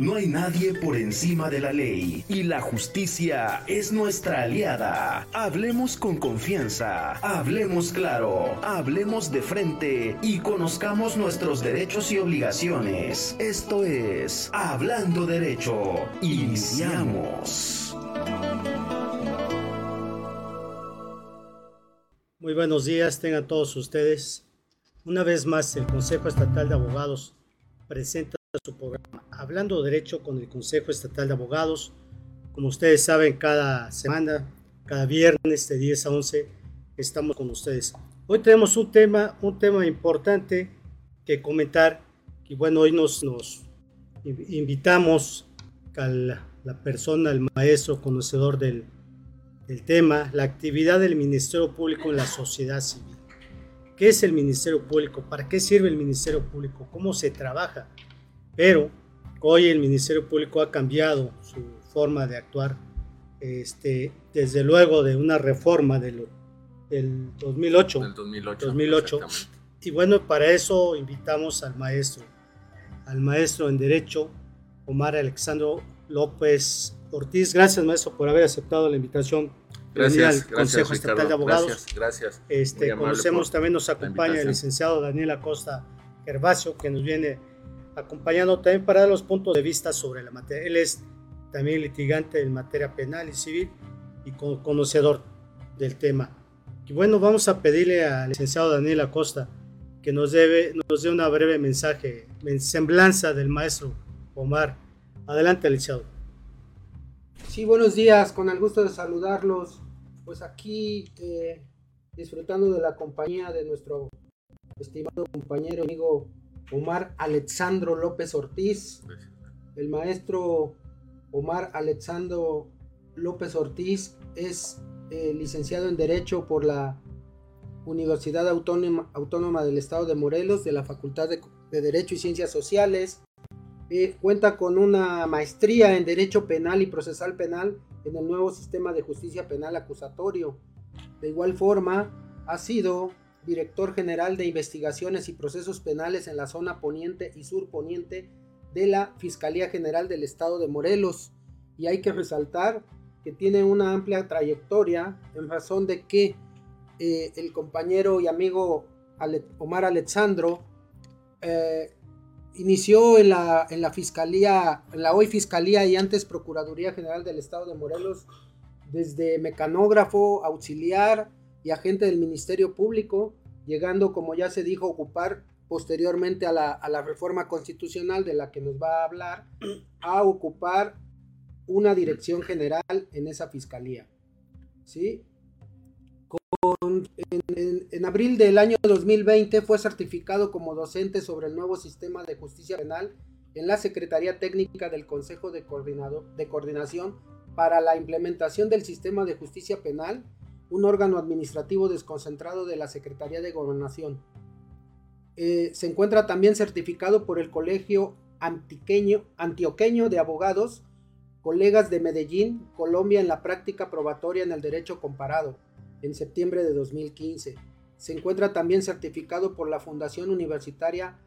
No hay nadie por encima de la ley y la justicia es nuestra aliada. Hablemos con confianza, hablemos claro, hablemos de frente y conozcamos nuestros derechos y obligaciones. Esto es Hablando Derecho. Iniciamos. Muy buenos días, tengan todos ustedes. Una vez más, el Consejo Estatal de Abogados presenta su programa Hablando Derecho con el Consejo Estatal de Abogados. Como ustedes saben, cada semana, cada viernes de 10 a 11, estamos con ustedes. Hoy tenemos un tema, un tema importante que comentar. Y bueno, hoy nos, nos invitamos a la, la persona, el maestro conocedor del, del tema, la actividad del Ministerio Público en la sociedad civil. ¿Qué es el Ministerio Público? ¿Para qué sirve el Ministerio Público? ¿Cómo se trabaja? Pero hoy el Ministerio Público ha cambiado su forma de actuar, este, desde luego de una reforma del, del 2008. Del 2008. 2008. Y bueno, para eso invitamos al maestro, al maestro en Derecho, Omar Alexandro López Ortiz. Gracias, maestro, por haber aceptado la invitación. Gracias, al Consejo gracias, Estatal Ricardo. de Abogados. Gracias, gracias. Este, conocemos también, nos acompaña el licenciado Daniel Acosta Gervasio, que nos viene acompañando también para dar los puntos de vista sobre la materia. Él es también litigante en materia penal y civil y con- conocedor del tema. Y bueno, vamos a pedirle al licenciado Daniel Acosta que nos, debe, nos dé una breve mensaje, en semblanza del maestro Omar. Adelante, licenciado. Sí, buenos días, con el gusto de saludarlos. Pues aquí eh, disfrutando de la compañía de nuestro estimado compañero amigo Omar Alexandro López Ortiz. El maestro Omar Alexandro López Ortiz es eh, licenciado en Derecho por la Universidad Autónoma, Autónoma del Estado de Morelos, de la Facultad de, de Derecho y Ciencias Sociales. Eh, cuenta con una maestría en Derecho Penal y Procesal Penal en el nuevo sistema de justicia penal acusatorio. De igual forma, ha sido director general de investigaciones y procesos penales en la zona poniente y sur poniente de la Fiscalía General del Estado de Morelos. Y hay que resaltar que tiene una amplia trayectoria en razón de que eh, el compañero y amigo Omar Alexandro eh, inició en la, en la Fiscalía, en la hoy Fiscalía y antes Procuraduría General del Estado de Morelos, desde mecanógrafo, auxiliar y agente del Ministerio Público, llegando, como ya se dijo, a ocupar posteriormente a la, a la reforma constitucional de la que nos va a hablar, a ocupar una dirección general en esa fiscalía. ¿Sí? En- en abril del año 2020 fue certificado como docente sobre el nuevo sistema de justicia penal en la Secretaría Técnica del Consejo de, Coordinado- de Coordinación para la implementación del sistema de justicia penal, un órgano administrativo desconcentrado de la Secretaría de Gobernación. Eh, se encuentra también certificado por el Colegio Antioqueño de Abogados, colegas de Medellín, Colombia, en la práctica probatoria en el derecho comparado, en septiembre de 2015. Se encuentra también certificado por la Fundación Universitaria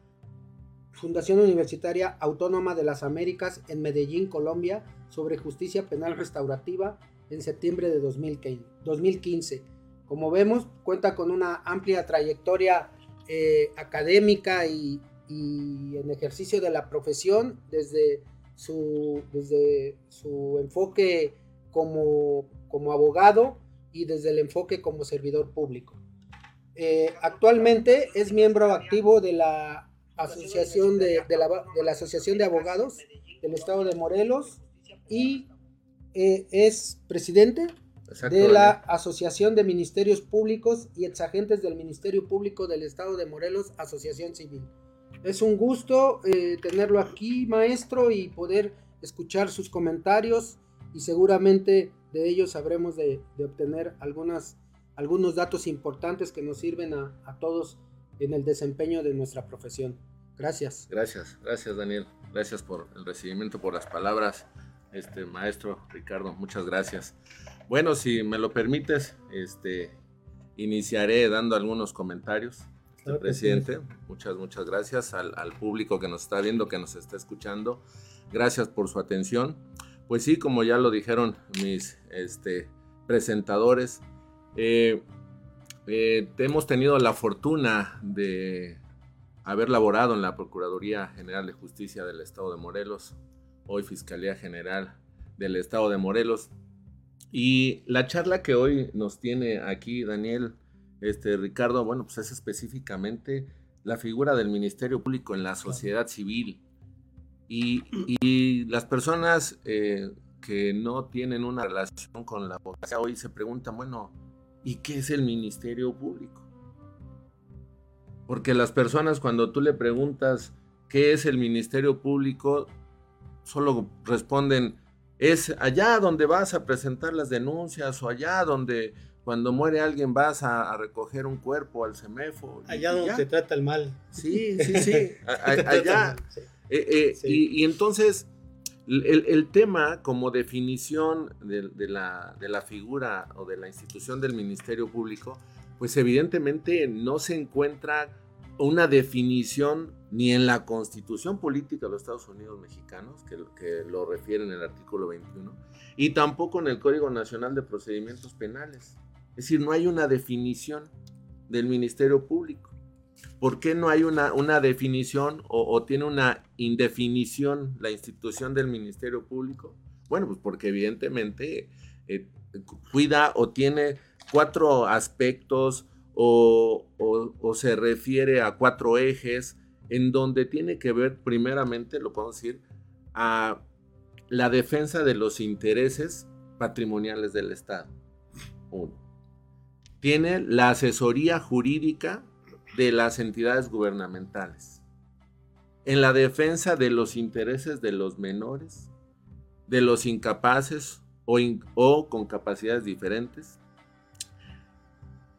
Fundación Universitaria Autónoma de las Américas en Medellín, Colombia, sobre justicia penal restaurativa en septiembre de 2015. 2015. Como vemos, cuenta con una amplia trayectoria eh, académica y, y en ejercicio de la profesión desde su, desde su enfoque como, como abogado y desde el enfoque como servidor público. Eh, actualmente es miembro activo de la Asociación de, de la, de la Asociación de Abogados del Estado de Morelos y eh, es presidente Exacto, de la. Asociación de Ministerios Públicos y exagentes del Ministerio Público del Estado de Morelos, Asociación Civil. Es un gusto eh, tenerlo aquí, maestro, y poder escuchar sus comentarios y seguramente de ellos sabremos de, de obtener algunas, algunos datos importantes que nos sirven a, a todos en el desempeño de nuestra profesión. Gracias. Gracias, gracias Daniel. Gracias por el recibimiento, por las palabras. Este maestro Ricardo, muchas gracias. Bueno, si me lo permites, este iniciaré dando algunos comentarios. Este Claro sí. presidente, muchas, muchas gracias al, al público que nos está viendo, que nos está escuchando. Gracias por su atención. Pues sí, como ya lo dijeron mis este, presentadores, eh, eh, hemos tenido la fortuna de haber laborado en la Procuraduría General de Justicia del Estado de Morelos, hoy Fiscalía General del Estado de Morelos. Y la charla que hoy nos tiene aquí Daniel, este, Ricardo, bueno, pues es específicamente la figura del Ministerio Público en la sociedad civil. Y, las personas eh, que no tienen una relación con la abogacía hoy se preguntan, bueno, ¿y qué es el Ministerio Público? Porque las personas cuando tú le preguntas qué es el Ministerio Público, solo responden, es allá donde vas a presentar las denuncias o allá donde cuando muere alguien vas a, recoger un cuerpo al CEMEFO. Allá donde se trata el mal. Sí, sí, sí. allá. Eh, eh, y, entonces, el, tema como definición de, la, figura o de la institución del Ministerio Público, pues evidentemente no se encuentra una definición ni en la constitución política de los Estados Unidos mexicanos, que, que, lo refiere en el artículo 21, y tampoco en el Código Nacional de Procedimientos Penales. Es decir, no hay una definición del Ministerio Público. ¿Por qué no hay una, una definición o, tiene una indefinición la institución del Ministerio Público? Bueno, pues porque evidentemente eh, cuida o tiene cuatro aspectos o, se refiere a cuatro ejes en donde tiene que ver primeramente, lo podemos decir, a la defensa de los intereses patrimoniales del Estado. Uno tiene la asesoría jurídica de las entidades gubernamentales en la defensa de los intereses de los menores, de los incapaces o, con capacidades diferentes,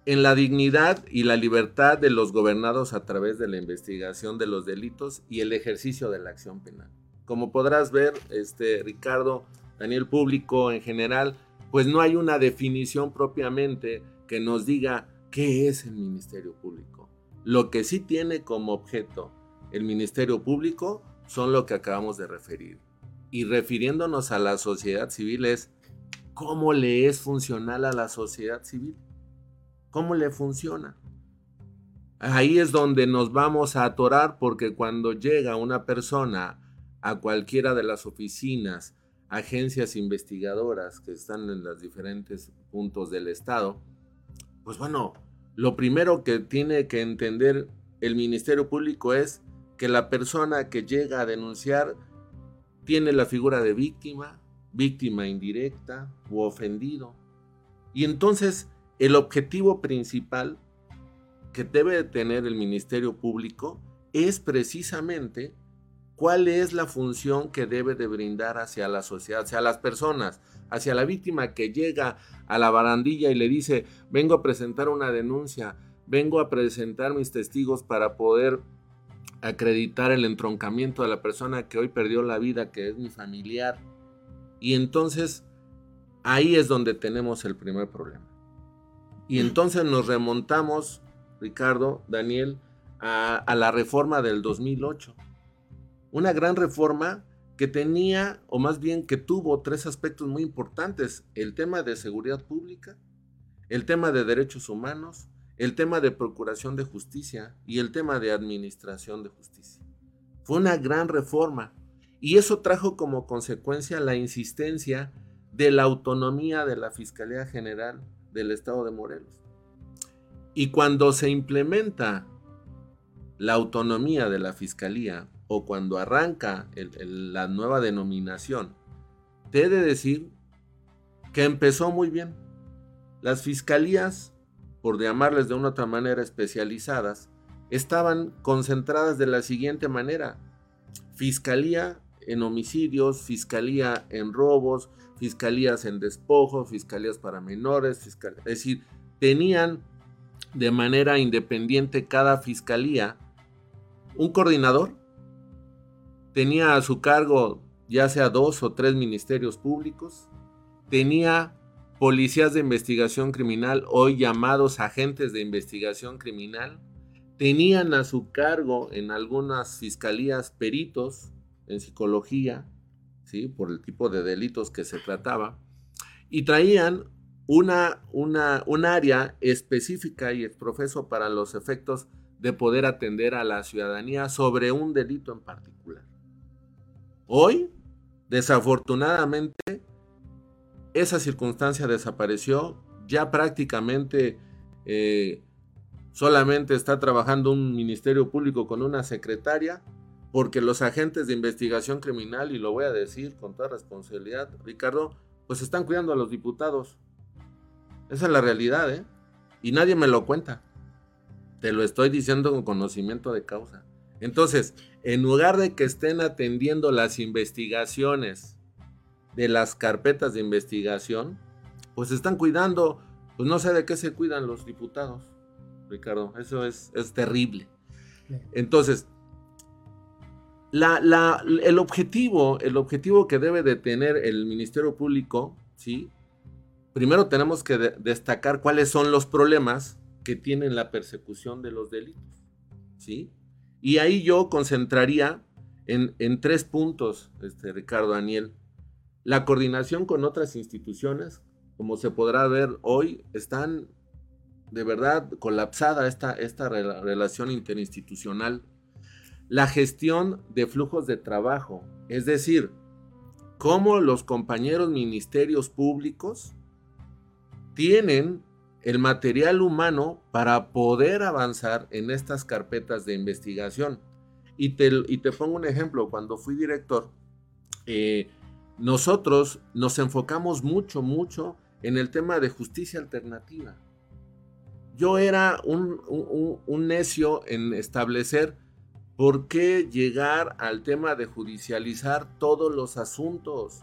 en la dignidad y la libertad de los gobernados a través de la investigación de los delitos y el ejercicio de la acción penal. Como podrás ver, este, Ricardo, Daniel Público en general, pues no hay una definición propiamente que nos diga qué es el Ministerio Público. Lo que sí tiene como objeto el Ministerio Público son lo que acabamos de referir. Y refiriéndonos a la sociedad civil es cómo le es funcional a la sociedad civil. ¿Cómo le funciona? Ahí es donde nos vamos a atorar porque cuando llega una persona a cualquiera de las oficinas, agencias investigadoras que están en los diferentes puntos del Estado, pues bueno, lo primero que tiene que entender el Ministerio Público es que la persona que llega a denunciar tiene la figura de víctima, víctima indirecta u ofendido. Y entonces el objetivo principal que debe tener el Ministerio Público es precisamente cuál es la función que debe de brindar hacia la sociedad, hacia las personas, hacia la víctima que llega a la barandilla y le dice, vengo a presentar una denuncia, vengo a presentar mis testigos para poder acreditar el entroncamiento de la persona que hoy perdió la vida, que es mi familiar. Y entonces ahí es donde tenemos el primer problema. Y entonces nos remontamos, Ricardo, Daniel, a, a la reforma del 2008. Una gran reforma que tenía, o más bien que tuvo tres aspectos muy importantes. El tema de seguridad pública, el tema de derechos humanos, el tema de procuración de justicia y el tema de administración de justicia. Fue una gran reforma y eso trajo como consecuencia la insistencia de la autonomía de la Fiscalía General del Estado de Morelos. Y cuando se implementa la autonomía de la Fiscalía o cuando arranca la nueva denominación, te he de decir que empezó muy bien. Las fiscalías, por llamarles de una otra manera especializadas, estaban concentradas de la siguiente manera. Fiscalía en homicidios, fiscalía en robos, fiscalías en despojos, fiscalías para menores, es decir, tenían de manera independiente cada fiscalía un coordinador tenía a su cargo ya sea dos o tres ministerios públicos, tenía policías de investigación criminal, hoy llamados agentes de investigación criminal, tenían a su cargo en algunas fiscalías peritos en psicología, ¿sí? por el tipo de delitos que se trataba, y traían una, una, un área específica y exprofeso para los efectos de poder atender a la ciudadanía sobre un delito en particular. Hoy, desafortunadamente, esa circunstancia desapareció, ya prácticamente eh, solamente está trabajando un ministerio público con una secretaria, porque los agentes de investigación criminal, y lo voy a decir con toda responsabilidad, Ricardo, pues están cuidando a los diputados. Esa es la realidad, ¿eh? Y nadie me lo cuenta. Te lo estoy diciendo con conocimiento de causa. Entonces, en lugar de que estén atendiendo las investigaciones de las carpetas de investigación, pues están cuidando, pues no sé de qué se cuidan los diputados, Ricardo. Eso es, es terrible. Entonces, la, el, objetivo, el objetivo que debe de tener el Ministerio Público, ¿sí? Primero tenemos que destacar cuáles son los problemas que tienen la persecución de los delitos, ¿sí? Y ahí yo concentraría en, en tres puntos, este, Ricardo Daniel. La coordinación con otras instituciones, como se podrá ver hoy, están de verdad colapsada esta, esta relación interinstitucional la gestión de flujos de trabajo, es decir, cómo los compañeros ministerios públicos tienen el material humano para poder avanzar en estas carpetas de investigación. Y te, y te pongo un ejemplo, cuando fui director, eh, nosotros nos enfocamos mucho, mucho en el tema de justicia alternativa. Yo era un, un necio en establecer ¿Por qué llegar al tema de judicializar todos los asuntos?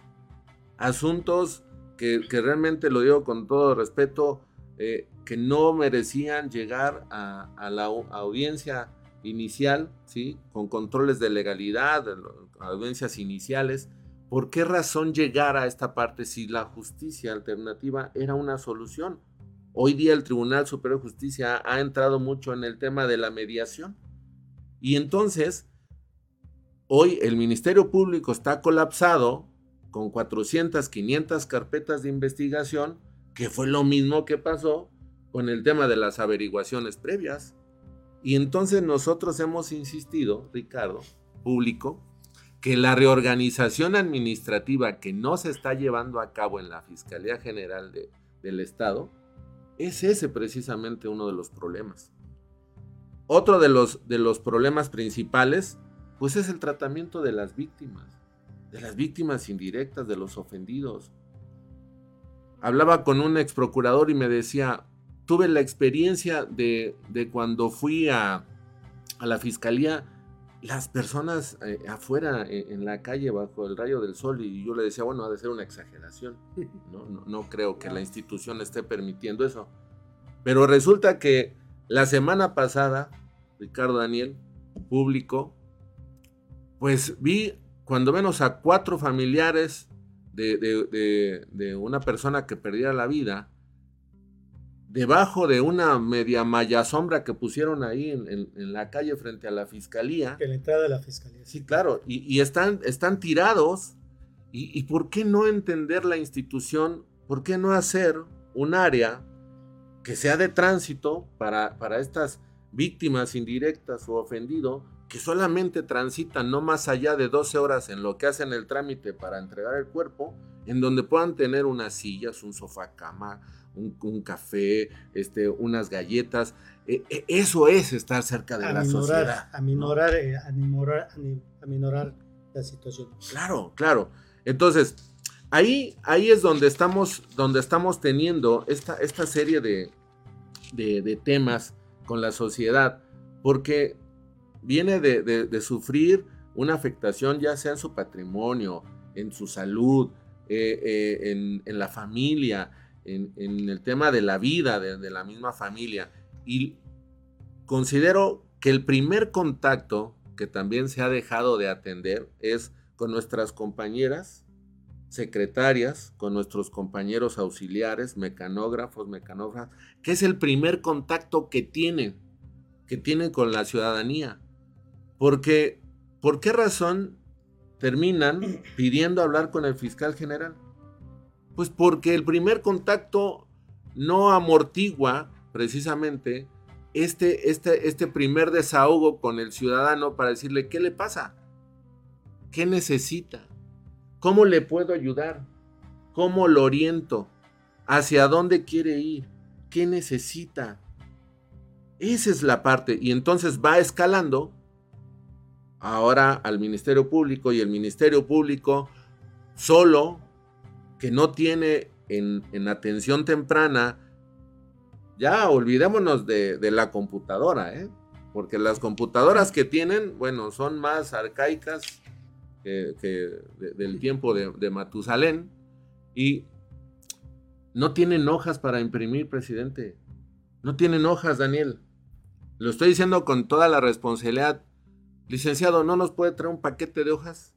Asuntos que, realmente lo digo con todo respeto, eh, que no merecían llegar a, la audiencia inicial, ¿sí? con controles de legalidad, audiencias iniciales. ¿Por qué razón llegar a esta parte si la justicia alternativa era una solución? Hoy día el Tribunal Superior de Justicia ha entrado mucho en el tema de la mediación y entonces, hoy el Ministerio Público está colapsado con 400, 500 carpetas de investigación, que fue lo mismo que pasó con el tema de las averiguaciones previas. Y entonces nosotros hemos insistido, Ricardo, público, que la reorganización administrativa que no se está llevando a cabo en la Fiscalía General del Estado, es ese precisamente uno de los problemas. Otro de los, de los problemas principales, pues es el tratamiento de las víctimas, de las víctimas indirectas, de los ofendidos. Hablaba con un ex procurador y me decía, tuve la experiencia de, cuando fui a, la fiscalía, las personas eh, afuera eh, en la calle bajo el rayo del sol y yo le decía, bueno, ha de ser una exageración. No, no, no creo que la institución esté permitiendo eso. Pero resulta que la semana pasada, Ricardo Daniel, público, pues vi cuando menos a cuatro familiares de, una persona que perdiera la vida, debajo de una media malla sombra que pusieron ahí en, la calle frente a la fiscalía. En la entrada de la fiscalía. Sí, claro, y, están, están tirados. Y, y, por qué no entender la institución? ¿Por qué no hacer un área que sea de tránsito para, para estas víctimas indirectas o ofendido que solamente transitan no más allá de 12 horas en lo que hacen el trámite para entregar el cuerpo, en donde puedan tener unas sillas, un sofá cama, un, café, este, unas galletas. E, e, eso es estar cerca de la sociedad. A minorar, eh, a, minorar, a minorar la situación. Claro, claro. Entonces, Ahí, ahí es donde estamos, donde estamos teniendo esta, esta serie de, de, temas con la sociedad, porque viene de, sufrir una afectación ya sea en su patrimonio, en su salud, eh, eh, en, la familia, en, el tema de la vida de, la misma familia. Y considero que el primer contacto que también se ha dejado de atender es con nuestras compañeras secretarias, con nuestros compañeros auxiliares, mecanógrafos, mecanógrafas, que es el primer contacto que tienen, que tienen con la ciudadanía. Porque, ¿por qué razón terminan pidiendo hablar con el fiscal general? Pues porque el primer contacto no amortigua precisamente este, este, este primer desahogo con el ciudadano para decirle qué le pasa, qué necesita, cómo le puedo ayudar, cómo lo oriento, hacia dónde quiere ir, qué necesita. Esa es la parte. Y entonces va escalando ahora al Ministerio Público y el Ministerio Público solo, que no tiene en, en atención temprana ya olvidémonos de, la computadora, ¿eh? porque las computadoras que tienen, bueno, son más arcaicas que, del tiempo de, Matusalén y no tienen hojas para imprimir, presidente. No tienen hojas, Daniel. Lo estoy diciendo con toda la responsabilidad. Licenciado, ¿no nos puede traer un paquete de hojas?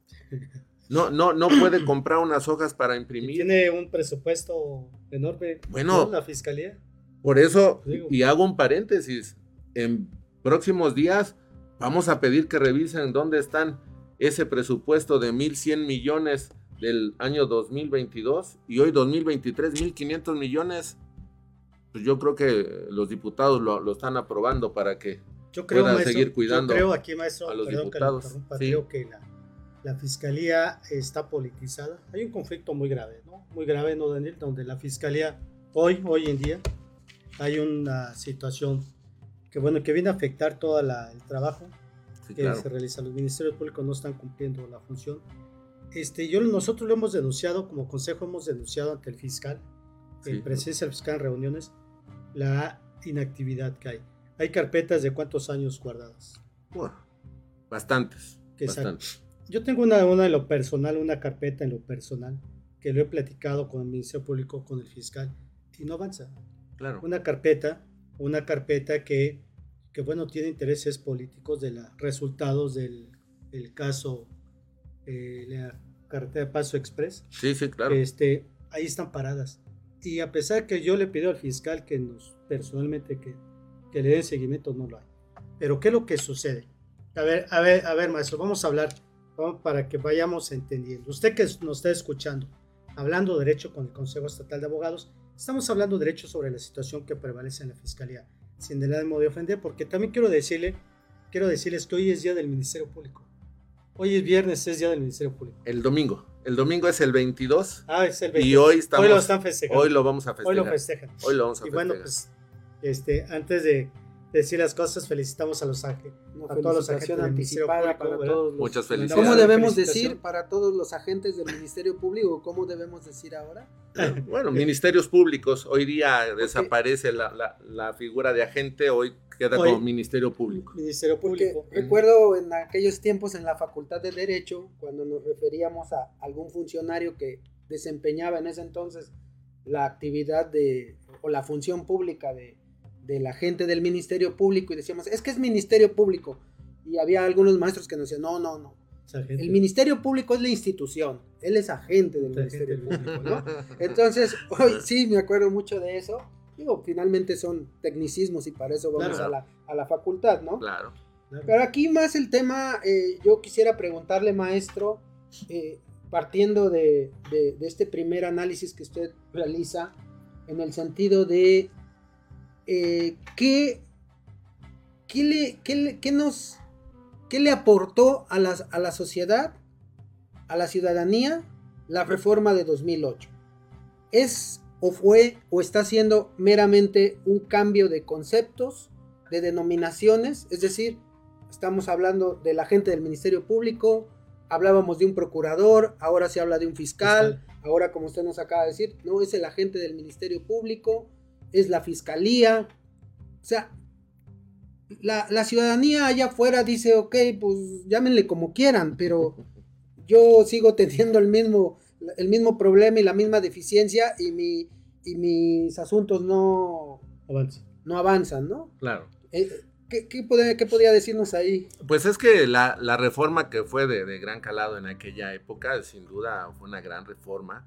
No, no, no puede comprar unas hojas para imprimir. Tiene un presupuesto enorme. Bueno, la fiscalía. Por eso, y hago un paréntesis, en próximos días vamos a pedir que revisen dónde están ese presupuesto de 1.100 millones del año 2022 y hoy 2023, 1.500 millones. Pues yo creo que los diputados lo, están aprobando para que yo creo, puedan seguir cuidando yo creo aquí, maestro, a los diputados. Creo que la, la, fiscalía está politizada. Hay un conflicto muy grave, ¿no? Muy grave, ¿no, Daniel? Donde la fiscalía hoy, hoy en día, hay una situación que bueno que viene a afectar todo el trabajo que se realiza. Los ministerios públicos no están cumpliendo la función. Este, yo, nosotros lo hemos denunciado, como consejo hemos denunciado ante el fiscal, en presencia del fiscal en reuniones, la inactividad que hay. Hay carpetas de cuántos años guardadas. Bueno, bastantes. bastantes. Yo tengo una, una en lo personal, una carpeta en lo personal, que lo he platicado con el Ministerio Público, con el fiscal, y no avanza. Una carpeta, una carpeta que, que, bueno, tiene intereses políticos de los resultados del, caso, eh, la carretera de Paso Express. Sí, sí, claro. Este, ahí están paradas. Y a pesar que yo le pido al fiscal que nos, personalmente, que, que le den seguimiento, no lo hay. Pero ¿qué es lo que sucede? A ver, a ver, a ver, maestro, vamos a hablar para que vayamos entendiendo. Usted que nos está escuchando, hablando derecho con el Consejo Estatal de Abogados, Estamos hablando de derechos sobre la situación que prevalece en la Fiscalía, sin el ánimo de ofender, porque también quiero decirle, quiero decirles que hoy es día del Ministerio Público. Hoy es viernes, es día del Ministerio Público. El domingo. El domingo es el 22. Ah, es el 22. Y hoy estamos. Hoy lo están festejando. Hoy lo vamos a festejar. Hoy lo festejan. Hoy lo vamos a festejar. Y bueno, pues, este, antes de decir las cosas, felicitamos a los ángeles, a todos los agentes del Ministerio Público. Para todos Muchas felicidades. ¿Cómo debemos decir para todos los agentes del Ministerio Público? ¿Cómo debemos decir ahora? Bueno, ministerios públicos. Hoy día desaparece la, la, figura de agente, hoy queda como Ministerio Público. Ministerio Público. recuerdo en aquellos tiempos en la Facultad de Derecho, cuando nos referíamos a algún funcionario que desempeñaba en ese entonces la actividad de o la función pública de de la gente del Ministerio Público y decíamos, es que es Ministerio Público. Y había algunos maestros que nos decían, no, no, no. El Ministerio Público es la institución, él es agente del Ministerio Público, ¿no? Entonces, hoy sí me acuerdo mucho de eso. Digo, finalmente son tecnicismos y para eso vamos a, la, a, la, facultad, ¿no? Claro. Pero aquí más el tema, eh, yo quisiera preguntarle, maestro, eh, partiendo de, de, de, este primer análisis que usted realiza, en el sentido de eh, ¿qué, le, nos, qué le aportó a, a la sociedad, a la ciudadanía, la reforma de 2008? ¿Es o fue o está siendo meramente un cambio de conceptos, de denominaciones? Es decir, estamos hablando de la gente del Ministerio Público, hablábamos de un procurador, ahora se habla de un fiscal, ahora como usted nos acaba de decir, no es el agente del Ministerio Público, es la fiscalía. O sea, la, ciudadanía allá afuera dice, ok, pues llámenle como quieran, pero yo sigo teniendo el mismo, el mismo problema y la misma deficiencia y, mi, y mis asuntos no, no avanzan, ¿no? Claro. Eh, ¿qué, qué, podía, decirnos ahí? Pues es que la, reforma que fue de, de, gran calado en aquella época, sin duda fue una gran reforma.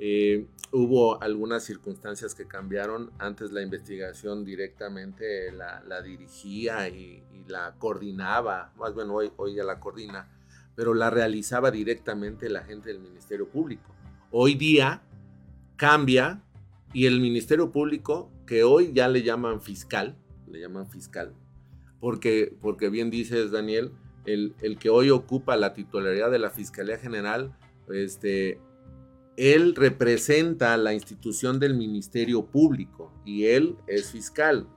Eh, hubo algunas circunstancias que cambiaron. Antes la investigación directamente la, dirigía y, la coordinaba, más bien hoy, hoy ya la coordina pero la realizaba directamente la gente del Ministerio Público. Hoy día cambia y el Ministerio Público, que hoy ya le llaman fiscal, le llaman fiscal, porque, porque bien dices, Daniel, el, el que hoy ocupa la titularidad de la Fiscalía General, este, él representa la institución del Ministerio Público y él es fiscal.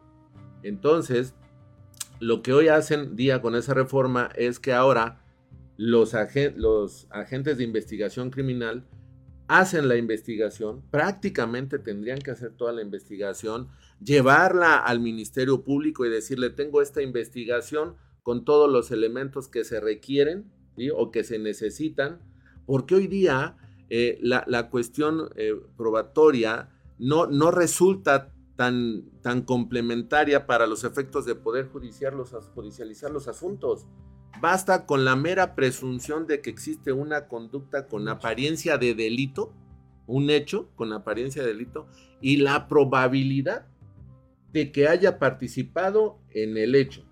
Entonces, lo que hoy hacen día con esa reforma es que ahora los, agentes de investigación criminal hacen la investigación, prácticamente tendrían que hacer toda la investigación, llevarla al Ministerio Público y decirle, tengo esta investigación con todos los elementos que se requieren o que se necesitan, porque hoy día eh, la, cuestión eh, probatoria no, no resulta tan, tan complementaria para los efectos de poder judiciar los, judicializar los asuntos. Basta con la mera presunción de que existe una conducta con apariencia de delito, un hecho con apariencia de delito, y la probabilidad de que haya participado en el hecho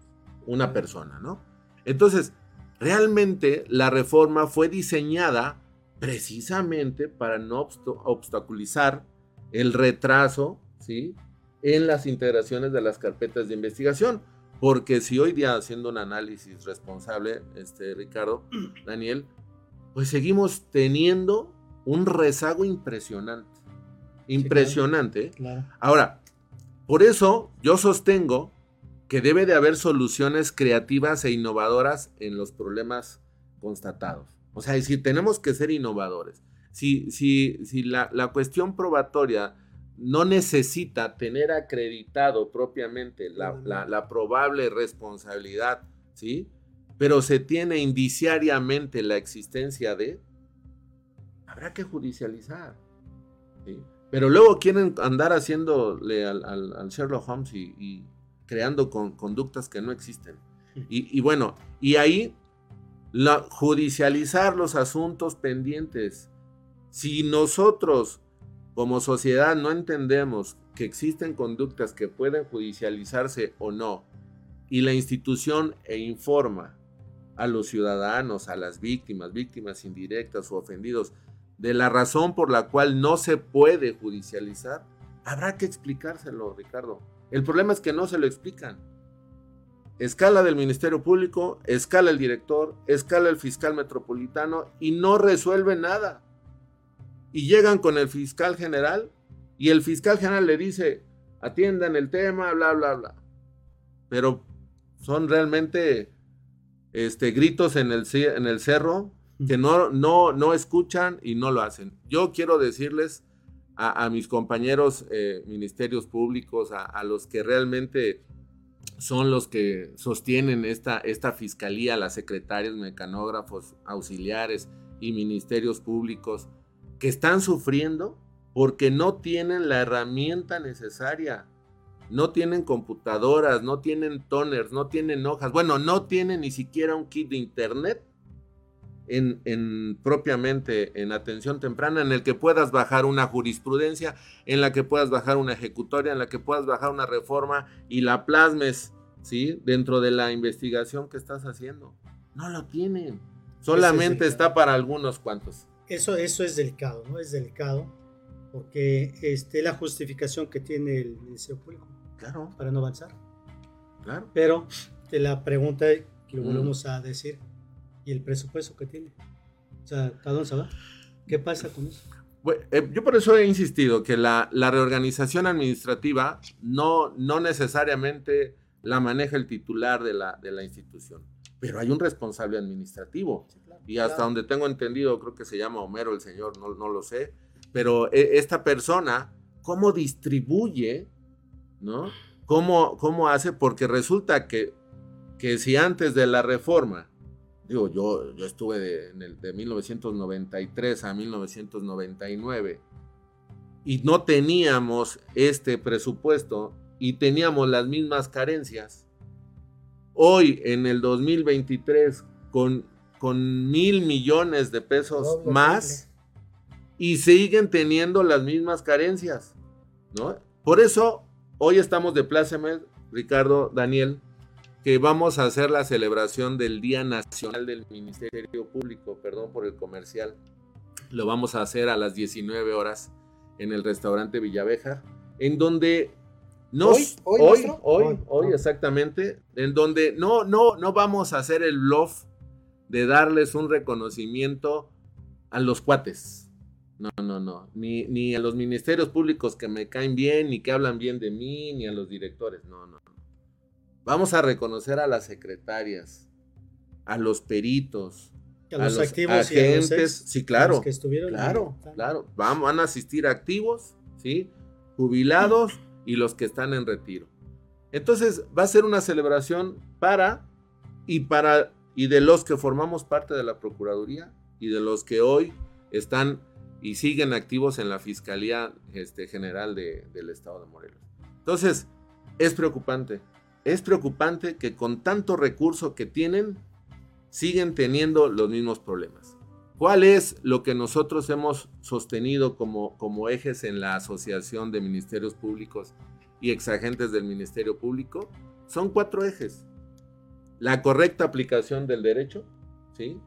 una persona, ¿no? Entonces, realmente la reforma fue diseñada precisamente para no obstaculizar el retraso, ¿sí? En las integraciones de las carpetas de investigación. Porque si hoy día haciendo un análisis responsable, este, Ricardo, Daniel, pues seguimos teniendo un rezago impresionante. Impresionante. Ahora, por eso yo sostengo que debe de haber soluciones creativas e innovadoras en los problemas constatados. O sea, si tenemos que ser innovadores. Si, si, si la, la cuestión probatoria no necesita tener acreditado propiamente la, probable responsabilidad, ¿sí? Pero se tiene indiciariamente la existencia de, habrá que judicializar. Pero luego quieren andar haciéndole al, Sherlock Holmes y, creando conductas que no existen. Y, y, bueno, y ahí la, judicializar los asuntos pendientes. Si nosotros como sociedad no entendemos que existen conductas que pueden judicializarse o no, y la institución e informa a los ciudadanos, a las víctimas, víctimas indirectas o ofendidos, de la razón por la cual no se puede judicializar, habrá que explicárselo, Ricardo. El problema es que no se lo explican. Escala del Ministerio Público, escala el director, escala el fiscal metropolitano y no resuelve nada y llegan con el fiscal general y el fiscal general le dice, atiendan el tema, bla, bla, bla. Pero son realmente este, gritos en el, en el cerro que no, no, no escuchan y no lo hacen. Yo quiero decirles a, mis compañeros eh, ministerios públicos, a, a, los que realmente son los que sostienen esta, esta fiscalía, las secretarios, mecanógrafos, auxiliares y ministerios públicos, que están sufriendo porque no tienen la herramienta necesaria. No tienen computadoras, no tienen toners, no tienen hojas. Bueno, no tienen ni siquiera un kit de internet en, propiamente en atención temprana en el que puedas bajar una jurisprudencia, en la que puedas bajar una ejecutoria, en la que puedas bajar una reforma y la plasmes, ¿sí? Dentro de la investigación que estás haciendo. No lo tienen. Solamente está para algunos cuantos. Eso, eso es delicado, ¿no? Es delicado porque este, la justificación que tiene el Ministerio Público claro. para no avanzar. Claro. Pero la pregunta que lo volvemos a decir, ¿y el presupuesto que tiene? O sea, ¿cada uno sabe? ¿Qué pasa con eso? Eh, yo por eso he insistido que la, la, reorganización administrativa no, no necesariamente la maneja el titular de la, de la institución, pero hay un responsable administrativo y hasta donde tengo entendido, creo que se llama Homero el señor, no, no lo sé, pero e, esta persona, ¿cómo distribuye, ¿no? ¿Cómo, cómo hace? Porque resulta que, que si antes de la reforma, digo, yo, yo estuve de, en el, de 1993 a 1999 y no teníamos este presupuesto y teníamos las mismas carencias. Hoy, en el 2023, con con mil millones de pesos más y siguen teniendo las mismas carencias, ¿no? Por eso hoy estamos de pláceme, Ricardo, Daniel, que vamos a hacer la celebración del Día Nacional del Ministerio Público, perdón por el comercial. Lo vamos a hacer a las 19 horas en el restaurante Villaveja, en donde nos, ¿Hoy? hoy, ¿Hoy, hoy, hoy, hoy, exactamente, en donde no, no, no vamos a hacer el bluff de darles un reconocimiento a los cuates. No, no, no. Ni, ni a los ministerios públicos que me caen bien, ni que hablan bien de mí, ni a los directores. No, no. Vamos a reconocer a las secretarias, a los peritos, A los, a los activos agentes. y a los sí, claro. los que estuvieron Claro, ahí. claro. Van, van a asistir activos, ¿sí? Jubilados y los que están en retiro. Entonces va a ser una celebración para y para y de los que formamos parte de la Procuraduría y de los que hoy están y siguen activos en la Fiscalía este, General de- del Estado de Morelos. Entonces, es preocupante. Es preocupante que con tanto recurso que tienen, siguen teniendo los mismos problemas. ¿Cuál es lo que nosotros hemos sostenido como, como ejes en la Asociación de Ministerios Públicos y Exagentes del Ministerio Público? Son cuatro ejes. La correcta aplicación del derecho, ¿sí?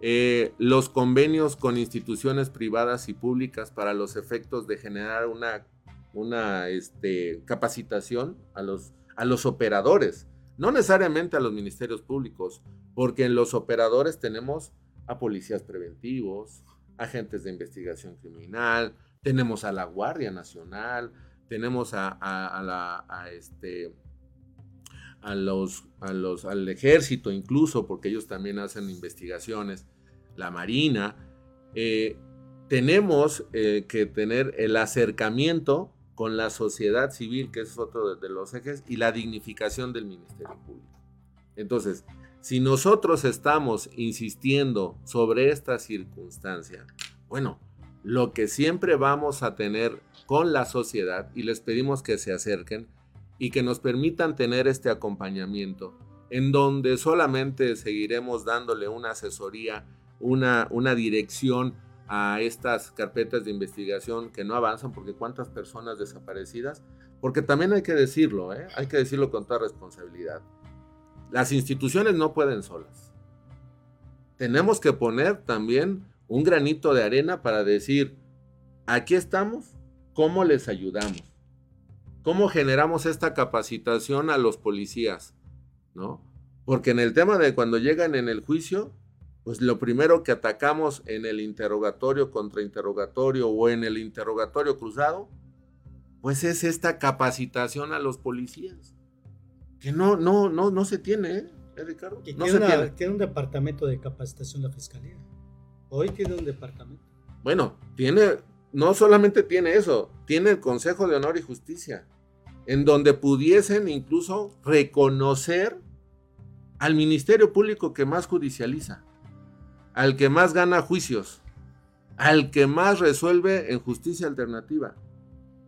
Eh, los convenios con instituciones privadas y públicas para los efectos de generar una, una este, capacitación a los, a los operadores, no necesariamente a los ministerios públicos, porque en los operadores tenemos a policías preventivos, agentes de investigación criminal, tenemos a la Guardia Nacional, tenemos a, a- a este, a los, al ejército incluso, porque ellos también hacen investigaciones, la Marina. eh, tenemos eh, que tener el acercamiento con la sociedad civil, que es otro de, los ejes, y la dignificación del Ministerio Público. Entonces, si nosotros estamos insistiendo sobre esta circunstancia, bueno, lo que siempre vamos a tener con la sociedad, y les pedimos que se acerquen y que nos permitan tener este acompañamiento, en donde solamente seguiremos dándole una asesoría, una, una dirección a estas carpetas de investigación que no avanzan, porque cuántas personas desaparecidas, porque también hay que decirlo, ¿eh? hay que decirlo con toda responsabilidad. Las instituciones no pueden solas. Tenemos que poner también un granito de arena para decir, aquí estamos, ¿cómo les ayudamos? ¿Cómo generamos esta capacitación a los policías? ¿No? Porque en el tema de cuando llegan en el juicio, pues lo primero que atacamos en el interrogatorio contra interrogatorio o en el interrogatorio cruzado, pues es esta capacitación a los policías. Que no, no, no, no se tiene, ¿eh, ¿Eh, Ricardo? No tiene, se una- tiene. tiene un departamento de capacitación la fiscalía. Hoy tiene un departamento. Bueno, tiene, no solamente tiene eso, tiene el Consejo de Honor y Justicia, en donde pudiesen incluso reconocer al Ministerio Público que más judicializa, al que más gana juicios, al que más resuelve en justicia alternativa.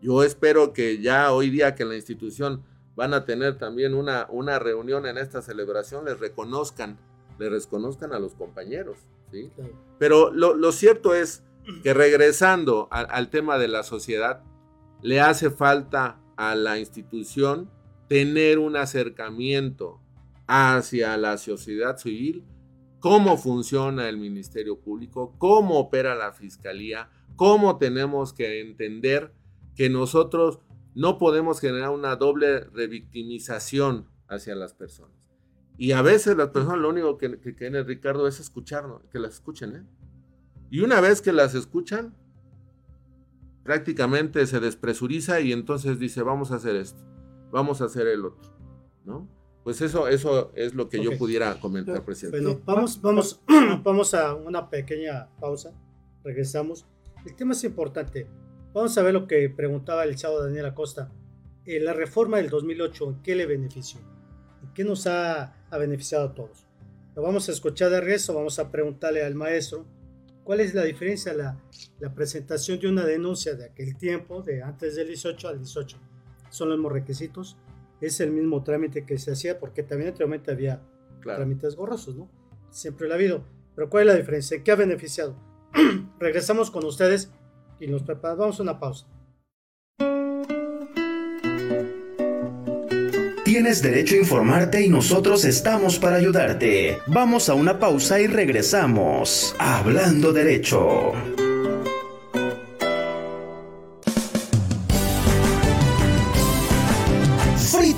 Yo espero que ya hoy día que la institución van a tener también una, una reunión en esta celebración, les reconozcan, les reconozcan a los compañeros, ¿sí? Claro. Pero lo, lo cierto es que regresando a- al tema de la sociedad, le hace falta a la institución tener un acercamiento hacia la sociedad civil, cómo funciona el Ministerio Público, cómo opera la Fiscalía, cómo tenemos que entender que nosotros no podemos generar una doble revictimización hacia las personas. Y a veces las personas lo único que, que Ricardo, es escucharnos, que las escuchen, ¿eh? Y una vez que las escuchan, prácticamente se despresuriza y entonces dice, vamos a hacer esto, vamos a hacer el otro, ¿no? Pues eso, eso es lo que yo pudiera comentar, presidente. Bueno, vamos, vamos, vamos a una pequeña pausa. Regresamos. El tema es importante. Vamos a ver lo que preguntaba el chavo Daniel Acosta. Eh, la reforma del 2008, ¿en qué le benefició? ¿En qué nos ha, ha beneficiado a todos? Lo vamos a escuchar de regreso. Vamos a preguntarle al maestro cuál es la diferencia, la, la presentación de una denuncia de aquel tiempo, de antes del 18 al 18. Son los mismos requisitos. Es el mismo trámite que se hacía porque también anteriormente había Claro. trámites borrosos, ¿no? Siempre lo ha habido. Pero ¿cuál es la diferencia? ¿Qué ha beneficiado? Regresamos con ustedes y nos preparamos una pausa. Tienes derecho a informarte y nosotros estamos para ayudarte. Vamos a una pausa y regresamos. Hablando derecho.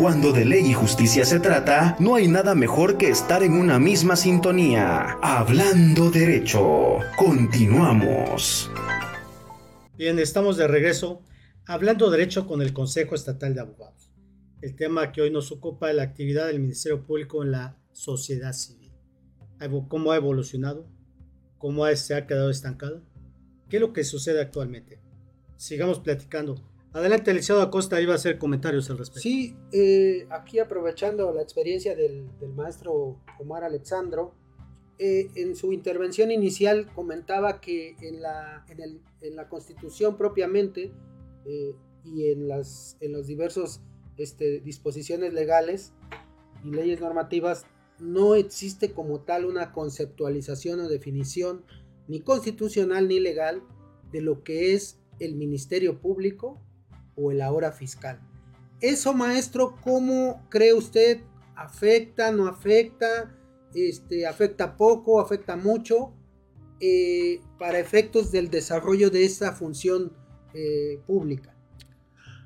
Cuando de ley y justicia se trata, no hay nada mejor que estar en una misma sintonía. Hablando derecho. Continuamos. Bien, estamos de regreso. Hablando derecho con el Consejo Estatal de Abogados. El tema que hoy nos ocupa es la actividad del Ministerio Público en la sociedad civil. ¿Cómo ha evolucionado? ¿Cómo se ha quedado estancado? ¿Qué es lo que sucede actualmente? Sigamos platicando. Adelante, Eliseo Acosta, iba a hacer comentarios al respecto. Sí, eh, aquí aprovechando la experiencia del, maestro Omar Alexandro, eh, en su intervención inicial comentaba que en la, en la Constitución propiamente eh, y en las en los diversos este, disposiciones legales y leyes normativas no existe como tal una conceptualización o definición ni constitucional ni legal de lo que es el Ministerio Público o el ahora fiscal. Eso, maestro, ¿cómo cree usted? ¿Afecta, no afecta? Este, ¿Afecta poco, afecta mucho? Eh, para efectos del desarrollo de esa función eh, pública.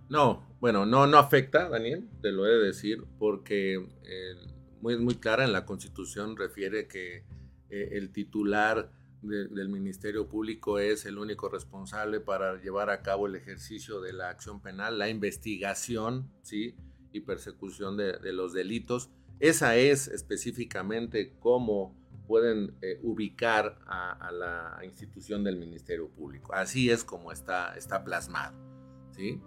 No, bueno, no, no afecta, Daniel, te lo he de decir, porque eh, muy, muy clara en la Constitución refiere que el titular del Ministerio Público es el único responsable para llevar a cabo el ejercicio de la acción penal, la investigación ¿sí? y persecución de, los delitos. Esa es específicamente cómo pueden eh, ubicar a, la institución del Ministerio Público. Así es como está, está plasmado. ¿sí?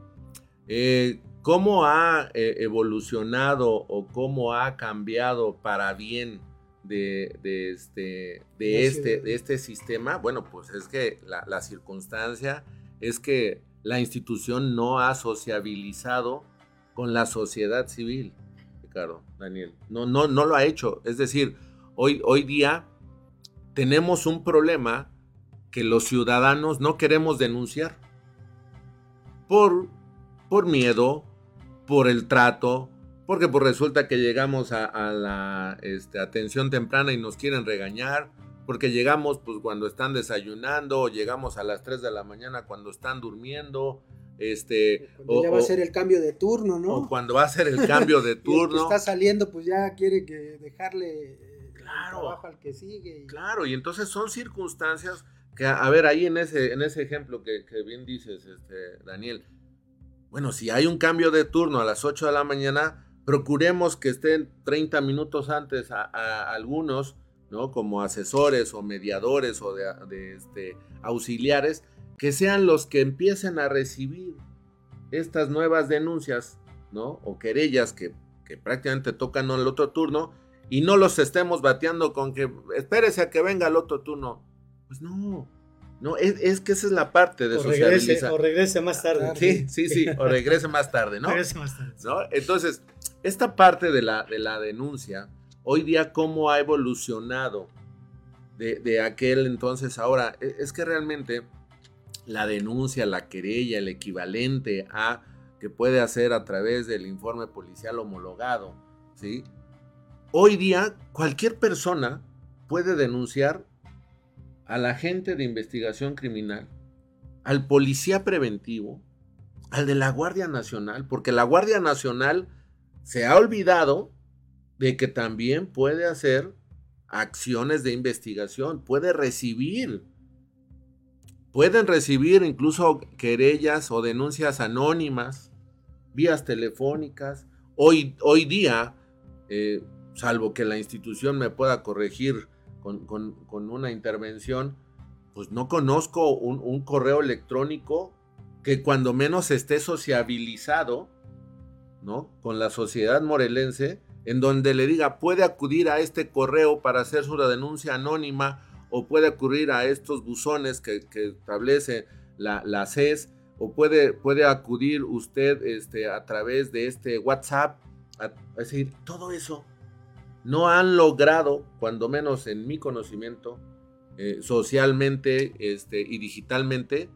Eh, ¿Cómo ha eh, evolucionado o cómo ha cambiado para bien de, este, de, este, de este sistema, bueno, pues es que la, circunstancia es que la institución no ha sociabilizado con la sociedad civil, Ricardo, Daniel. No, no, no lo ha hecho. Es decir, hoy, hoy día tenemos un problema que los ciudadanos no queremos denunciar por, por miedo, por el trato, porque pues resulta que llegamos a, la este, atención temprana y nos quieren regañar, porque llegamos pues cuando están desayunando, o llegamos a las 3 de la mañana cuando están durmiendo, este... Cuando ya va a ser el cambio de turno, ¿no? O cuando va a ser el cambio de turno. está saliendo pues ya quiere que dejarle eh, claro, trabajo al que sigue. Claro, y entonces son circunstancias que, a ver, ahí en ese, en ese ejemplo que, que bien dices, este, Daniel, Bueno, si hay un cambio de turno a las 8 de la mañana, procuremos que estén 30 minutos antes a, algunos, ¿no? Como asesores o mediadores o de, este, auxiliares, que sean los que empiecen a recibir estas nuevas denuncias, ¿no? O querellas que, que prácticamente tocan el otro turno y no los estemos bateando con que espérese a que venga el otro turno. Pues no, no, es, que esa es la parte de o regrese, o regrese más tarde. Sí, sí, sí, o regrese más tarde, ¿no? Regrese más tarde. ¿No? Entonces, esta parte de la, de la denuncia, hoy día cómo ha evolucionado de, aquel entonces ahora, e, es que realmente la denuncia, la querella, el equivalente a que puede hacer a través del informe policial homologado, ¿sí? Hoy día cualquier persona puede denunciar al agente de investigación criminal, al policía preventivo, al de la Guardia Nacional, porque la Guardia Nacional se ha olvidado de que también puede hacer acciones de investigación, puede recibir, pueden recibir incluso querellas o denuncias anónimas, vías telefónicas. Hoy, hoy día, eh, salvo que la institución me pueda corregir con, una intervención, pues no conozco un, correo electrónico que cuando menos esté sociabilizado, ¿no? Con la sociedad morelense, en donde le diga, puede acudir a este correo para hacer su denuncia anónima o puede acudir a estos buzones que, establece la, la, CES o puede, puede acudir usted este, a través de este WhatsApp. es decir, todo eso no han logrado, cuando menos en mi conocimiento, eh, socialmente este, y digitalmente,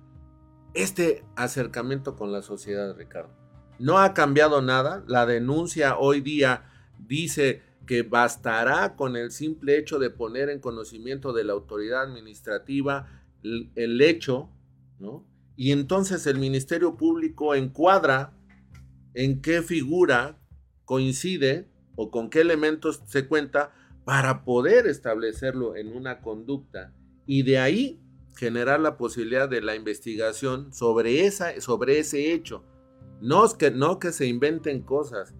este acercamiento con la sociedad, Ricardo. No ha cambiado nada. La denuncia hoy día dice que bastará con el simple hecho de poner en conocimiento de la autoridad administrativa el, hecho, ¿no? Y entonces el Ministerio Público encuadra en qué figura coincide o con qué elementos se cuenta para poder establecerlo en una conducta y de ahí generar la posibilidad de la investigación sobre, esa, sobre ese hecho. No, es que, no que se inventen cosas.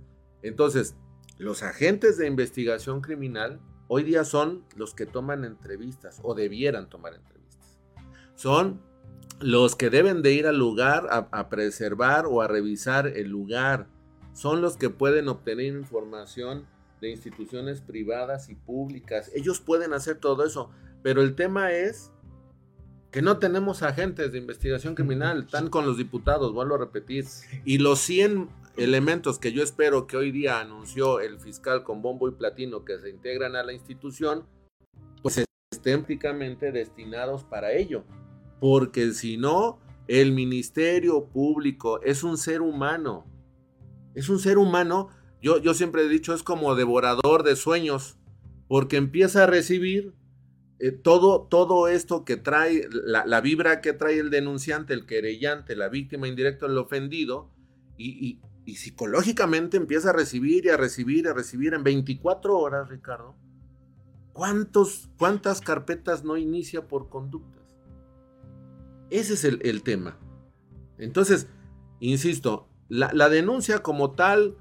Entonces, los agentes de investigación criminal hoy día son los que toman entrevistas o debieran tomar entrevistas. Son los que deben de ir al lugar a preservar o a revisar el lugar, son los que pueden obtener información de instituciones privadas y públicas. Ellos pueden hacer todo eso, pero el tema es que no tenemos agentes de investigación criminal, están con los diputados, vuelvo a repetir, y los 100 elementos que yo espero que hoy día anunció el fiscal con bombo y platino que se integran a la institución, pues estén prácticamente destinados para ello, porque si no, el Ministerio Público es un ser humano, es un ser humano, yo, yo siempre he dicho, es como devorador de sueños, porque empieza a recibir eh, todo, todo esto que trae, la, vibra que trae el denunciante, el querellante, la víctima indirecta, el ofendido, y, y, psicológicamente empieza a recibir y a recibir y a recibir en 24 horas, Ricardo. ¿Cuántos, ¿Cuántas carpetas no inicia por conductas? Ese es el, el tema. Entonces, insisto, la, denuncia como tal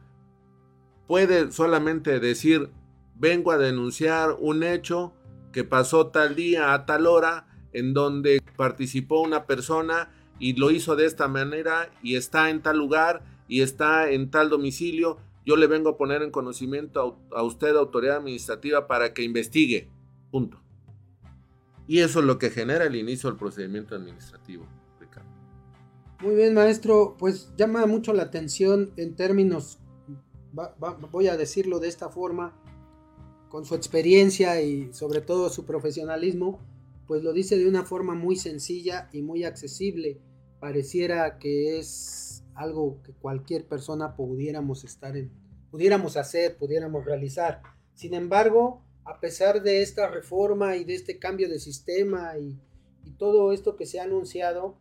puede solamente decir, vengo a denunciar un hecho que pasó tal día a tal hora en donde participó una persona y lo hizo de esta manera y está en tal lugar y está en tal domicilio, yo le vengo a poner en conocimiento a, usted, autoridad administrativa, para que investigue. Punto. Y eso es lo que genera el inicio del procedimiento administrativo. Muy bien, maestro. Pues llama mucho la atención en términos, voy a decirlo de esta forma, con su experiencia y sobre todo su profesionalismo, pues lo dice de una forma muy sencilla y muy accesible. Pareciera que es algo que cualquier persona pudiéramos estar en, pudiéramos hacer, pudiéramos realizar. Sin embargo, a pesar de esta reforma y de este cambio de sistema y, todo esto que se ha anunciado,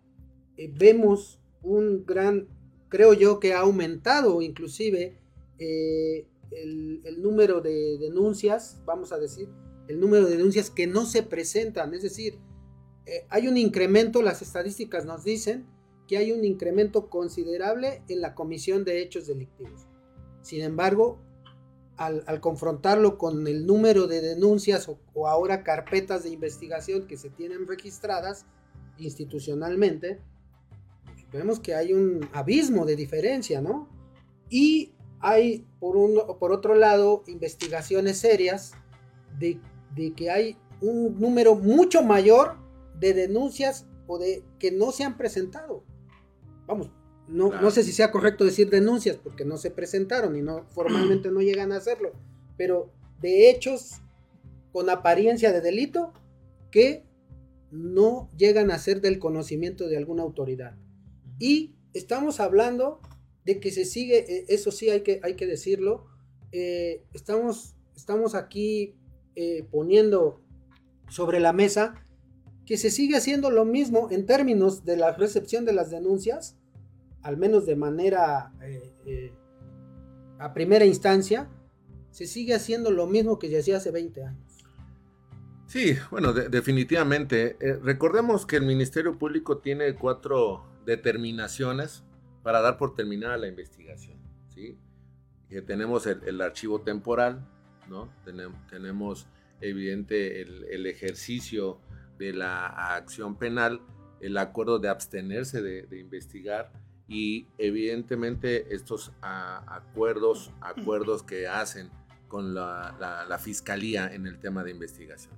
eh, vemos un gran, creo yo que ha aumentado inclusive eh, el, número de denuncias, vamos a decir, el número de denuncias que no se presentan, es decir, eh, hay un incremento, las estadísticas nos dicen que hay un incremento considerable en la comisión de hechos delictivos. Sin embargo, al, confrontarlo con el número de denuncias o, ahora carpetas de investigación que se tienen registradas institucionalmente, vemos que hay un abismo de diferencia, ¿no? Y hay, por, un, por otro lado, investigaciones serias de, de que hay un número mucho mayor de denuncias o de que no se han presentado. Vamos, no, no sé si sea correcto decir denuncias porque no se presentaron y no formalmente no llegan a hacerlo, pero de hechos con apariencia de delito que no llegan a ser del conocimiento de alguna autoridad. Y estamos hablando de que se sigue, eh, eso sí hay que, hay que decirlo, eh, estamos, estamos aquí eh, poniendo sobre la mesa que se sigue haciendo lo mismo en términos de la recepción de las denuncias al menos de manera eh, a primera instancia, se sigue haciendo lo mismo que ya hacía hace 20 años. Sí, bueno, definitivamente. Recordemos que el Ministerio Público tiene cuatro determinaciones para dar por terminada la investigación. ¿sí? Que tenemos el, archivo temporal, ¿no? tenemos evidente el, ejercicio de la acción penal, el acuerdo de abstenerse de investigar y evidentemente estos acuerdos, acuerdos que hacen con la, fiscalía en el tema de investigación.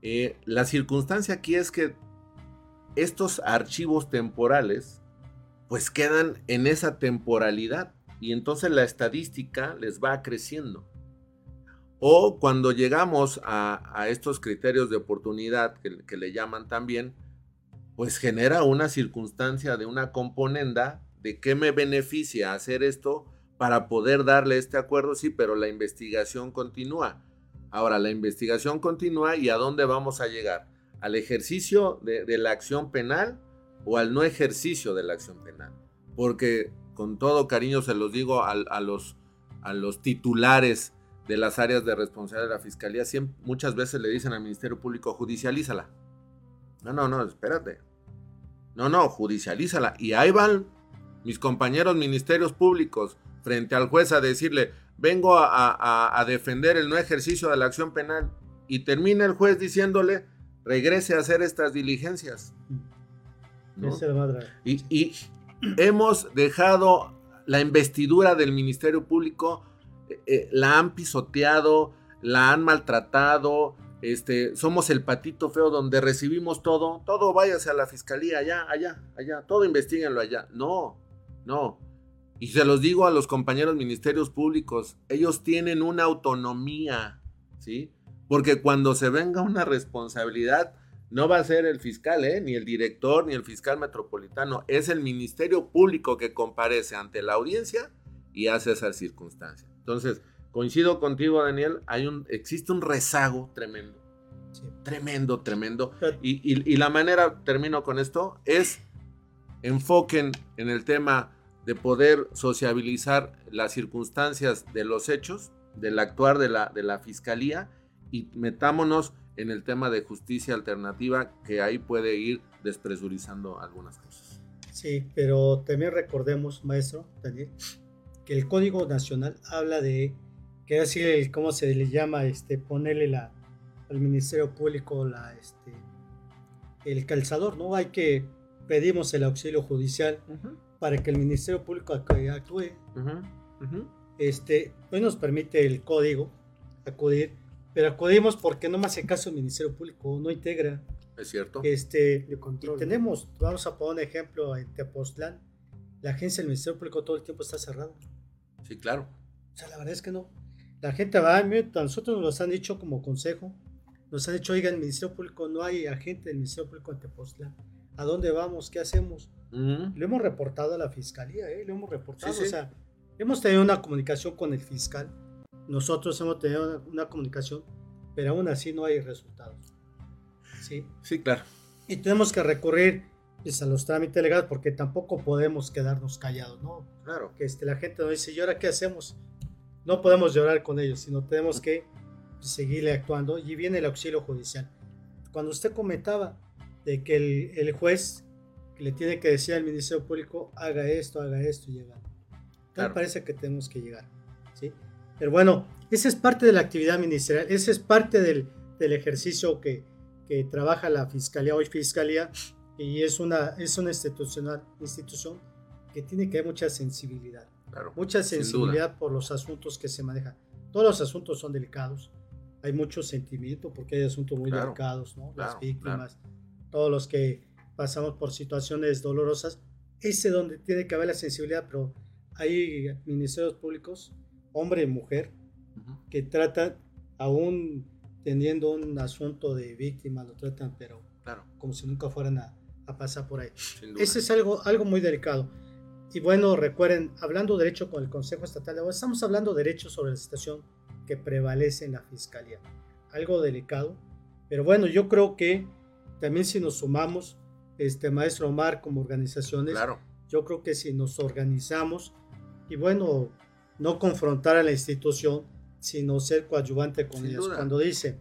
Eh, la circunstancia aquí es que estos archivos temporales pues quedan en esa temporalidad y entonces la estadística les va creciendo. O cuando llegamos a, estos criterios de oportunidad que le llaman también, pues genera una circunstancia de una componenda de qué me beneficia hacer esto para poder darle este acuerdo, sí, pero la investigación continúa. Ahora, la investigación continúa y a dónde vamos a llegar? ¿Al ejercicio de, la acción penal o al no ejercicio de la acción penal? Porque con todo cariño se los digo a, los, a los titulares de las áreas de responsabilidad de la Fiscalía, siempre, muchas veces le dicen al Ministerio Público, judicialízala. No, no, no, espérate. No, no, judicialízala. Y ahí van mis compañeros ministerios públicos frente al juez a decirle, vengo a, defender el no ejercicio de la acción penal. Y termina el juez diciéndole, regrese a hacer estas diligencias. Y, y, hemos dejado la investidura del Ministerio Público, eh, eh, la han pisoteado, la han maltratado, este, somos el patito feo donde recibimos todo, todo váyase a la fiscalía, allá, allá, allá, todo investiguenlo allá. No, no. Y se los digo a los compañeros ministerios públicos, ellos tienen una autonomía, ¿sí? Porque cuando se venga una responsabilidad, no va a ser el fiscal, ¿eh? ni el director, ni el fiscal metropolitano, es el ministerio público que comparece ante la audiencia y hace esa circunstancia. Entonces, Coincido contigo, Daniel, hay un, existe un rezago tremendo. Tremendo, tremendo. Y, la manera, termino con esto, es enfoquen en el tema de poder sociabilizar las circunstancias de los hechos, del actuar de la, de la fiscalía y metámonos en el tema de justicia alternativa que ahí puede ir despresurizando algunas cosas. Sí, pero también recordemos, maestro Daniel, que el Código Nacional habla de que así cómo se le llama, este, ponerle la, al Ministerio Público la, este, el calzador, ¿no? Hay que pedimos el auxilio judicial para que el Ministerio Público actúe. Este, hoy nos permite el código acudir, pero acudimos porque no me hace caso el Ministerio Público, no integra. Es cierto. Este, y tenemos, vamos a poner un ejemplo en Tepoztlán, la agencia del Ministerio Público todo el tiempo está cerrada. Sí, claro. O sea, la verdad es que no. La gente va, a nosotros nos han dicho como consejo, nos han dicho, oiga, en el Ministerio Público no hay agente del Ministerio Público en Tepoztlán. ¿A dónde vamos? ¿Qué hacemos? Lo hemos reportado a la fiscalía, ¿eh? Lo hemos reportado. O sea, hemos tenido una comunicación con el fiscal. Nosotros hemos tenido una, comunicación, pero aún así no hay resultados. Sí, sí claro. Y tenemos que recurrir pues, a los trámites legales porque tampoco podemos quedarnos callados, ¿no? Claro. Que este, la gente nos dice, ¿y ahora qué hacemos? no podemos llorar con ellos, sino tenemos que seguirle actuando y viene el auxilio judicial. Cuando usted comentaba de que el, juez que le tiene que decir al Ministerio Público, haga esto, haga esto y llega. Tal Claro. parece que tenemos que llegar. Pero bueno, esa es parte de la actividad ministerial, esa es parte del, del ejercicio que, que trabaja la Fiscalía, hoy Fiscalía, y es una, es una institucional, institución que tiene que haber mucha sensibilidad, Claro. mucha sensibilidad por los asuntos que se manejan. Todos los asuntos son delicados, hay mucho sentimiento porque hay asuntos muy Claro, delicados, ¿no? Las claro, víctimas, todos los que pasamos por situaciones dolorosas, ese donde tiene que haber la sensibilidad, pero hay ministerios públicos, hombre y mujer, Ujú. que tratan, aún teniendo un asunto de víctima, lo tratan, pero Claro, como si nunca fueran a, a pasar por ahí. Ese es algo, algo muy delicado. Y bueno, recuerden, hablando derecho con el Consejo Estatal de Abogados, estamos hablando derecho sobre la situación que prevalece en la Fiscalía. Algo delicado. Pero bueno, yo creo que también si nos sumamos, este maestro Omar, como organizaciones, Claro, yo creo que si nos organizamos y bueno, no confrontar a la institución, sino ser coadyuvante con Sin ellos. duda. Cuando dice,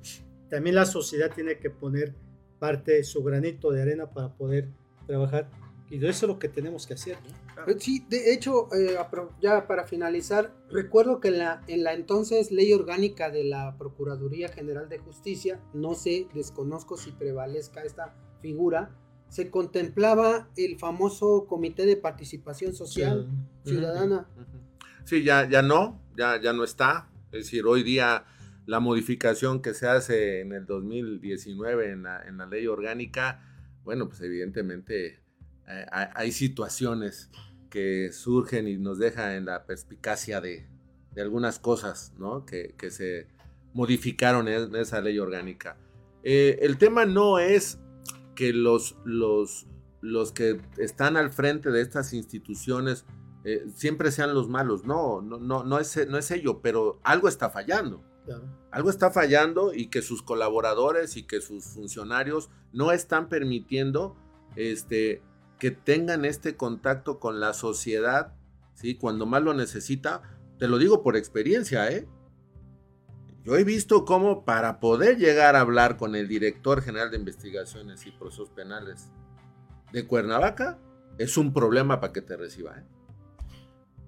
también la sociedad tiene que poner parte de su granito de arena para poder trabajar. Y de eso es lo que tenemos que hacer. ¿no? Eh, Sí, de hecho, eh, ya para finalizar, recuerdo que en la, en la entonces ley orgánica de la Procuraduría General de Justicia, no sé, desconozco si prevalezca esta figura, se contemplaba el famoso Comité de Participación Social Ciudadana. Sí, ya, ya no, ya, ya no está. Es decir, hoy día la modificación que se hace en el 2019 en la, en la ley orgánica, bueno, pues evidentemente eh, hay, situaciones que surgen y nos deja en la perspicacia de, de algunas cosas, ¿no? Que, que se modificaron en esa ley orgánica. Eh, el tema no es que los, los, los que están al frente de estas instituciones eh, siempre sean los malos. No, no, no, no, es, no es ello, pero algo está fallando. Claro. Algo está fallando y que sus colaboradores y que sus funcionarios no están permitiendo este, que tengan este contacto con la sociedad, ¿sí? Cuando más lo necesita. Te lo digo por experiencia, ¿eh? Yo he visto cómo para poder llegar a hablar con el director general de investigaciones y procesos penales de Cuernavaca es un problema para que te reciba, ¿eh?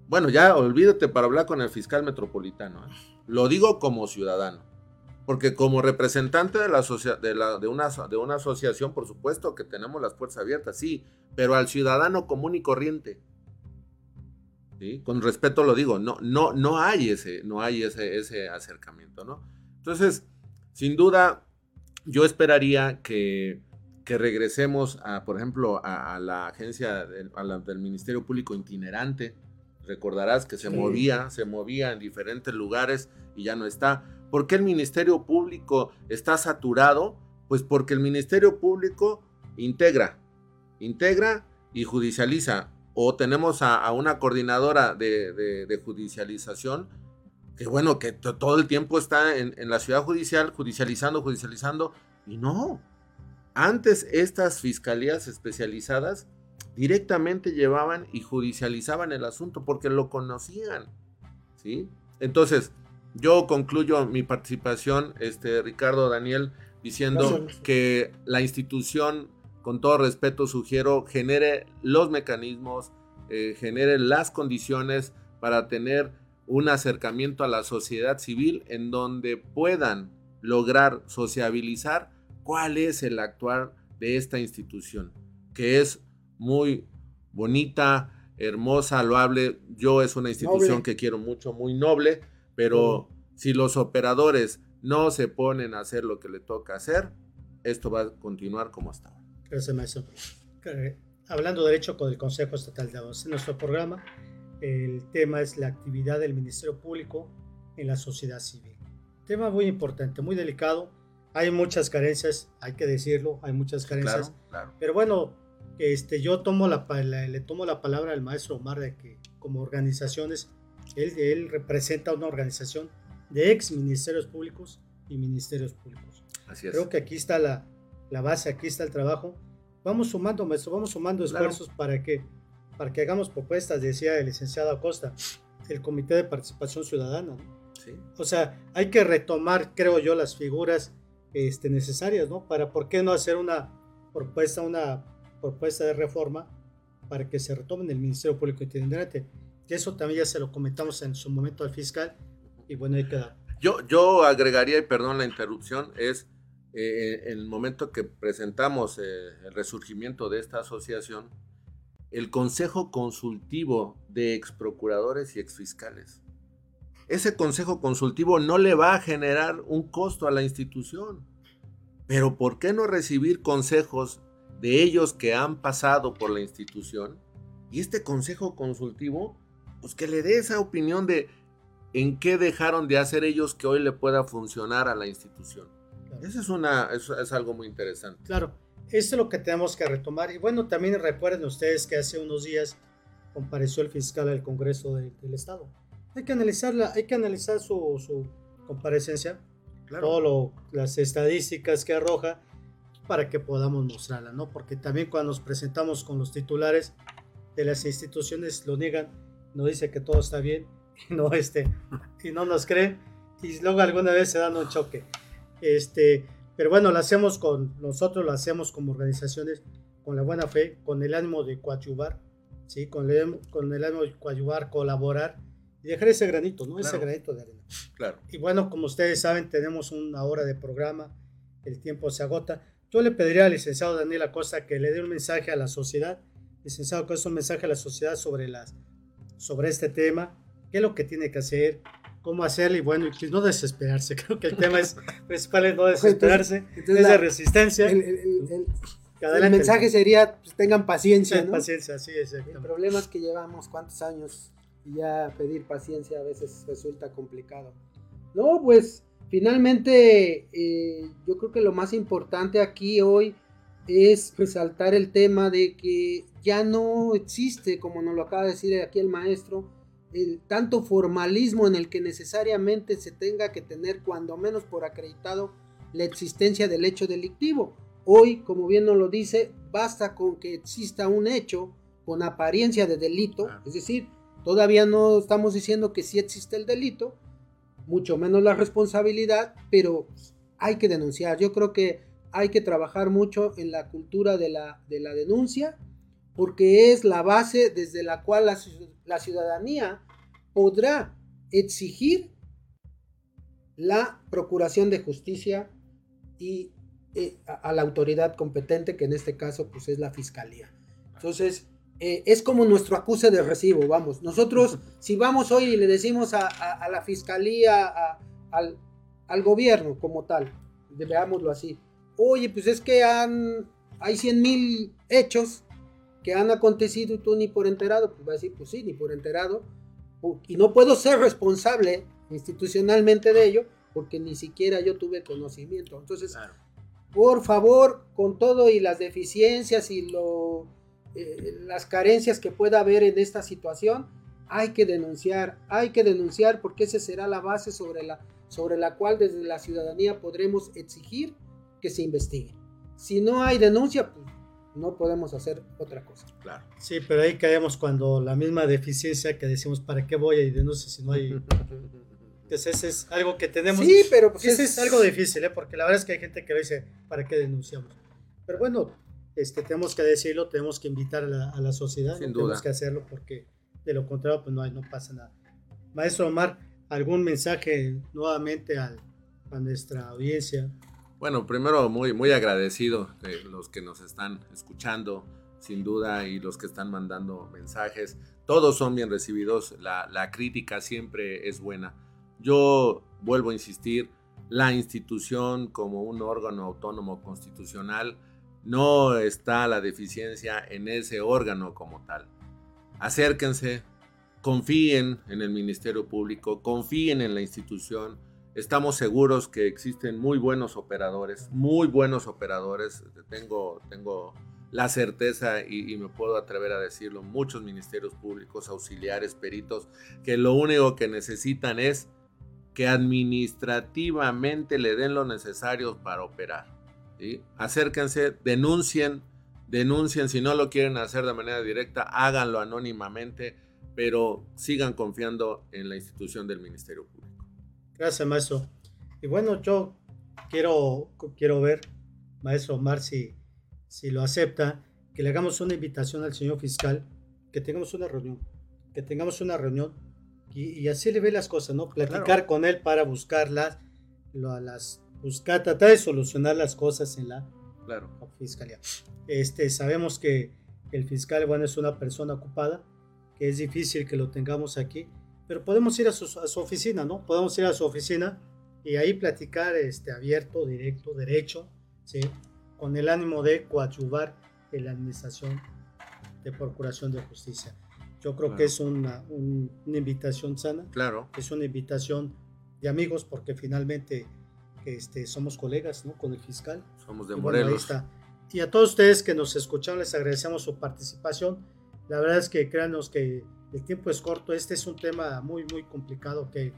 Bueno, ya olvídate para hablar con el fiscal metropolitano. ¿eh? Lo digo como ciudadano. Porque como representante de, una, de una asociación, por supuesto que tenemos las puertas abiertas, sí, pero al ciudadano común y corriente. ¿sí? Con respeto lo digo, no, no, no hay, ese, no hay ese, ese acercamiento. ¿no? Entonces, sin duda, yo esperaría que, que regresemos, a, por ejemplo, a, la agencia del Ministerio Público itinerante. Recordarás que se Sí. movía, se movía en diferentes lugares y ya no está. ¿Por qué el Ministerio Público está saturado? Pues porque el Ministerio Público integra, integra y judicializa. O tenemos a, a una coordinadora de, de- de judicialización que bueno, que to- todo el tiempo está en, en la ciudad judicial, judicializando, judicializando, y no. Antes estas fiscalías especializadas directamente llevaban y judicializaban el asunto porque lo conocían, ¿sí? Entonces, yo concluyo mi participación, este, Ricardo Daniel, diciendo Gracias. que la institución, con todo respeto, sugiero, genere los mecanismos, eh, genere las condiciones para tener un acercamiento a la sociedad civil en donde puedan lograr sociabilizar cuál es el actuar de esta institución, que es muy bonita, hermosa, loable. Yo es una institución Noble. que quiero mucho, muy noble, pero si los operadores no se ponen a hacer lo que le toca hacer, esto va a continuar como hasta ahora. Gracias, maestro. Hablando de derecho con el Consejo Estatal de Abogados. En nuestro programa, el tema es la actividad del Ministerio Público en la sociedad civil. Tema muy importante, muy delicado. Hay muchas carencias, hay que decirlo, hay muchas carencias. Claro, claro. Pero bueno, este, yo tomo la, le tomo la palabra al maestro Omar de que como organizaciones, él, él representa una organización de ex ministerios públicos y ministerios públicos. Así es. Creo que aquí está la, la base, aquí está el trabajo. Vamos sumando, maestro, vamos sumando Claro. esfuerzos para que, para que hagamos propuestas, decía el licenciado Acosta, el Comité de Participación Ciudadana. ¿no? Sí, O sea, hay que retomar, creo yo, las figuras este, necesarias, ¿no? Para, ¿por qué no hacer una propuesta, una propuesta de reforma para que se retomen el Ministerio Público Itinerante. Y eso también ya se lo comentamos en su momento al fiscal y bueno, ahí queda. Yo, yo agregaría, y perdón la interrupción, es eh, en el momento que presentamos eh, el resurgimiento de esta asociación, el Consejo Consultivo de Exprocuradores y Exfiscales. Ese Consejo Consultivo no le va a generar un costo a la institución. Pero ¿por qué no recibir consejos de ellos que han pasado por la institución? Y este Consejo Consultivo, pues que le dé esa opinión de en qué dejaron de hacer ellos que hoy le pueda funcionar a la institución. Eso es, una, eso es algo muy interesante. Claro, esto es lo que tenemos que retomar. Y bueno, también recuerden ustedes que hace unos días compareció el fiscal al Congreso del Estado. Hay que analizarla, hay que analizar su, su comparecencia, claro. todas las estadísticas que arroja para que podamos mostrarla, ¿no? Porque también cuando nos presentamos con los titulares de las instituciones lo niegan, nos dice que todo está bien y no, este, y no nos creen y luego alguna vez se dan un choque. Este, pero bueno, lo hacemos con nosotros, lo hacemos como organizaciones con la buena fe, con el ánimo de coadyuvar, ¿sí? con, el, con el ánimo de coadyuvar, colaborar y dejar ese granito, ¿no? Ese granito de arena. Claro. Y bueno, como ustedes saben, tenemos una hora de programa, el tiempo se agota. Yo le pediría al licenciado Daniel Acosta que le dé un mensaje a la sociedad, licenciado, es un mensaje a la sociedad sobre, las, sobre este tema, qué es lo que tiene que hacer, cómo hacerlo y bueno, y no desesperarse. Creo que el tema es principal es no desesperarse, entonces, es de resistencia. El, el, el mensaje sería, pues, tengan paciencia. ¿no? Paciencia, sí, El problema es que llevamos cuántos años y ya pedir paciencia a veces resulta complicado. No, pues finalmente eh, yo creo que lo más importante aquí hoy es resaltar el tema de que ya no existe, como nos lo acaba de decir aquí el maestro, el tanto formalismo en el que necesariamente se tenga que tener cuando menos por acreditado la existencia del hecho delictivo. Hoy, como bien nos lo dice, basta con que exista un hecho con apariencia de delito, es decir, todavía no estamos diciendo que sí existe el delito, mucho menos la responsabilidad, pero hay que denunciar. Yo creo que hay que trabajar mucho en la cultura de la, de la denuncia, porque es la base desde la cual la, ciudadanía podrá exigir la procuración de justicia y eh, a, la autoridad competente, que en este caso pues es la fiscalía. Entonces, eh, es como nuestro acuse de recibo, vamos. Nosotros, si vamos hoy y le decimos a, la fiscalía, al, al, gobierno como tal, veámoslo así, oye, pues es que han, hay 100 mil hechos que han acontecido y tú ni por enterado, pues va a decir, pues sí, ni por enterado, y no puedo ser responsable institucionalmente de ello porque ni siquiera yo tuve conocimiento. Entonces, por favor, con todo y las deficiencias y lo, eh, las carencias que pueda haber en esta situación, hay que denunciar, hay que denunciar porque esa será la base sobre la, sobre la cual desde la ciudadanía podremos exigir que se investigue. Si no hay denuncia, pues no podemos hacer otra cosa. Claro. Sí, pero ahí caemos cuando la misma deficiencia que decimos, ¿para qué voy a denunciar si no hay... Entonces ese es algo que tenemos. Sí, pero pues ese es... algo difícil, ¿eh? porque la verdad es que hay gente que dice, ¿para qué denunciamos? Pero bueno, este, tenemos que decirlo, tenemos que invitar a la, a la sociedad, Sin tenemos que hacerlo porque de lo contrario pues no, hay, no pasa nada. Maestro Omar, ¿algún mensaje nuevamente a nuestra audiencia? Bueno, primero muy, muy agradecido de los que nos están escuchando, sin duda, y los que están mandando mensajes. Todos son bien recibidos, la, la crítica siempre es buena. Yo vuelvo a insistir, la institución como un órgano autónomo constitucional, no está la deficiencia en ese órgano como tal. Acérquense, confíen en el Ministerio Público, confíen en la institución, Estamos seguros que existen muy buenos operadores, muy buenos operadores. Tengo, tengo la certeza y, me puedo atrever a decirlo, muchos ministerios públicos, auxiliares, peritos, que lo único que necesitan es que administrativamente le den lo necesario para operar. Acérquense, denuncien, denuncien, si no lo quieren hacer de manera directa, háganlo anónimamente, pero sigan confiando en la institución del Ministerio Público. Gracias, maestro. Y bueno, yo quiero, quiero ver, maestro Omar, si, si lo acepta, que le hagamos una invitación al señor fiscal, que tengamos una reunión, que tengamos una reunión y, así le ve las cosas, ¿no? Platicar con él para buscarlas, las, buscar, tratar de solucionar las cosas en la claro. fiscalía. Este, sabemos que el fiscal, bueno, es una persona ocupada, que es difícil que lo tengamos aquí, pero podemos ir a su, a su oficina, ¿no? Podemos ir a su oficina y ahí platicar este, abierto, directo, derecho, ¿sí? con el ánimo de coadyuvar en la administración de Procuración de Justicia. Yo creo que es una, una, invitación sana. Claro. Es una invitación de amigos porque finalmente este, somos colegas ¿no? con el fiscal. Somos de Morelos. y a todos ustedes que nos escucharon les agradecemos su participación. La verdad es que créanos que el tiempo es corto. Este es un tema muy, muy complicado que,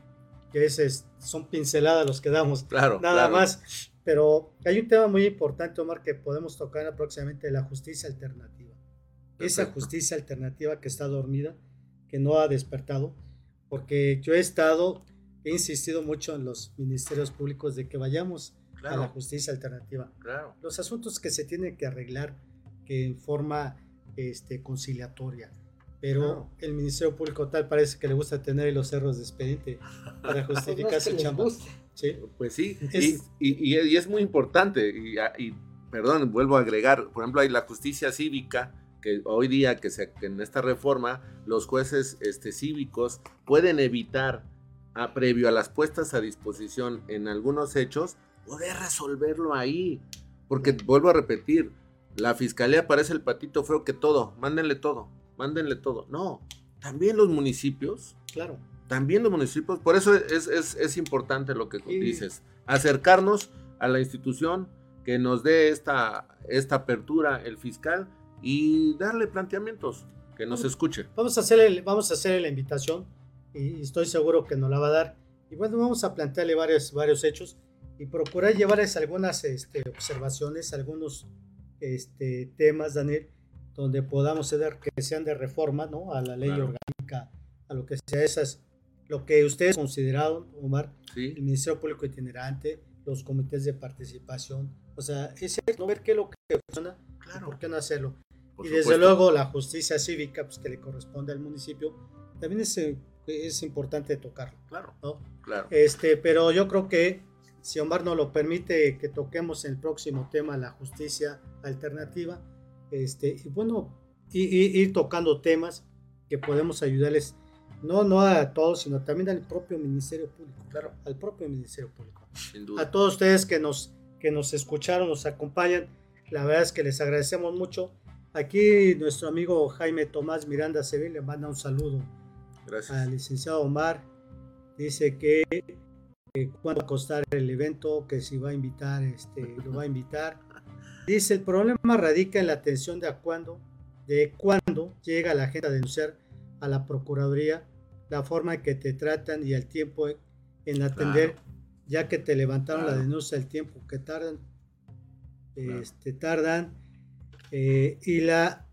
que es, son pinceladas los que damos. Claro. Nada más. Pero hay un tema muy importante, Omar, que podemos tocar próximamente, la justicia alternativa. Esa justicia alternativa que está dormida, que no ha despertado, porque yo he estado, he insistido mucho en los ministerios públicos de que vayamos a la justicia alternativa. Claro. Los asuntos que se tienen que arreglar que en forma este, conciliatoria pero el Ministerio Público tal parece que le gusta tener los cerros de expediente para justificar su chamba. ¿Sí? Pues sí, y, y, es muy importante, y, perdón, vuelvo a agregar, por ejemplo, hay la justicia cívica, que hoy día que, se, en esta reforma los jueces este, cívicos pueden evitar, a, previo a las puestas a disposición en algunos hechos, poder resolverlo ahí. Porque vuelvo a repetir, la fiscalía parece el patito feo que todo, mándenle todo mándenle todo. No, también los municipios. Claro. También los municipios. Por eso es, importante lo que dices. Acercarnos a la institución que nos dé esta, esta apertura, el fiscal, y darle planteamientos, que nos escuche. Vamos a hacerle, vamos a hacerle la invitación y estoy seguro que nos la va a dar. Y bueno, vamos a plantearle varios, varios hechos y procurar llevarles algunas este, observaciones, algunos este, temas, Daniel, donde podamos ceder que sean de reforma ¿no? a la ley orgánica, a lo que sea esas, lo que ustedes consideraron, Omar, el Ministerio Público Itinerante, los comités de participación, o sea, es no ver qué es lo que funciona, claro. por qué no hacerlo. y desde luego la justicia cívica, pues que le corresponde al municipio, también es, es importante tocarlo. Claro. ¿no? claro. Este, pero yo creo que si Omar nos lo permite, que toquemos el próximo tema, la justicia alternativa, este, y bueno, ir tocando temas que podemos ayudarles, no, no a todos, sino también al propio Ministerio Público, claro, al propio Ministerio Público. A todos ustedes que nos, que nos escucharon, nos acompañan, la verdad es que les agradecemos mucho. Aquí nuestro amigo Jaime Tomás Miranda Sevilla le manda un saludo al licenciado Omar. Dice que, que cuánto va a costar el evento, que si va a invitar, este, lo va a invitar. Dice, el problema radica en la atención de cuándo, de cuándo llega la gente a denunciar a la Procuraduría, la forma en que te tratan y el tiempo en atender, ya que te levantaron la denuncia, el tiempo que tardan, este, tardan, eh, y la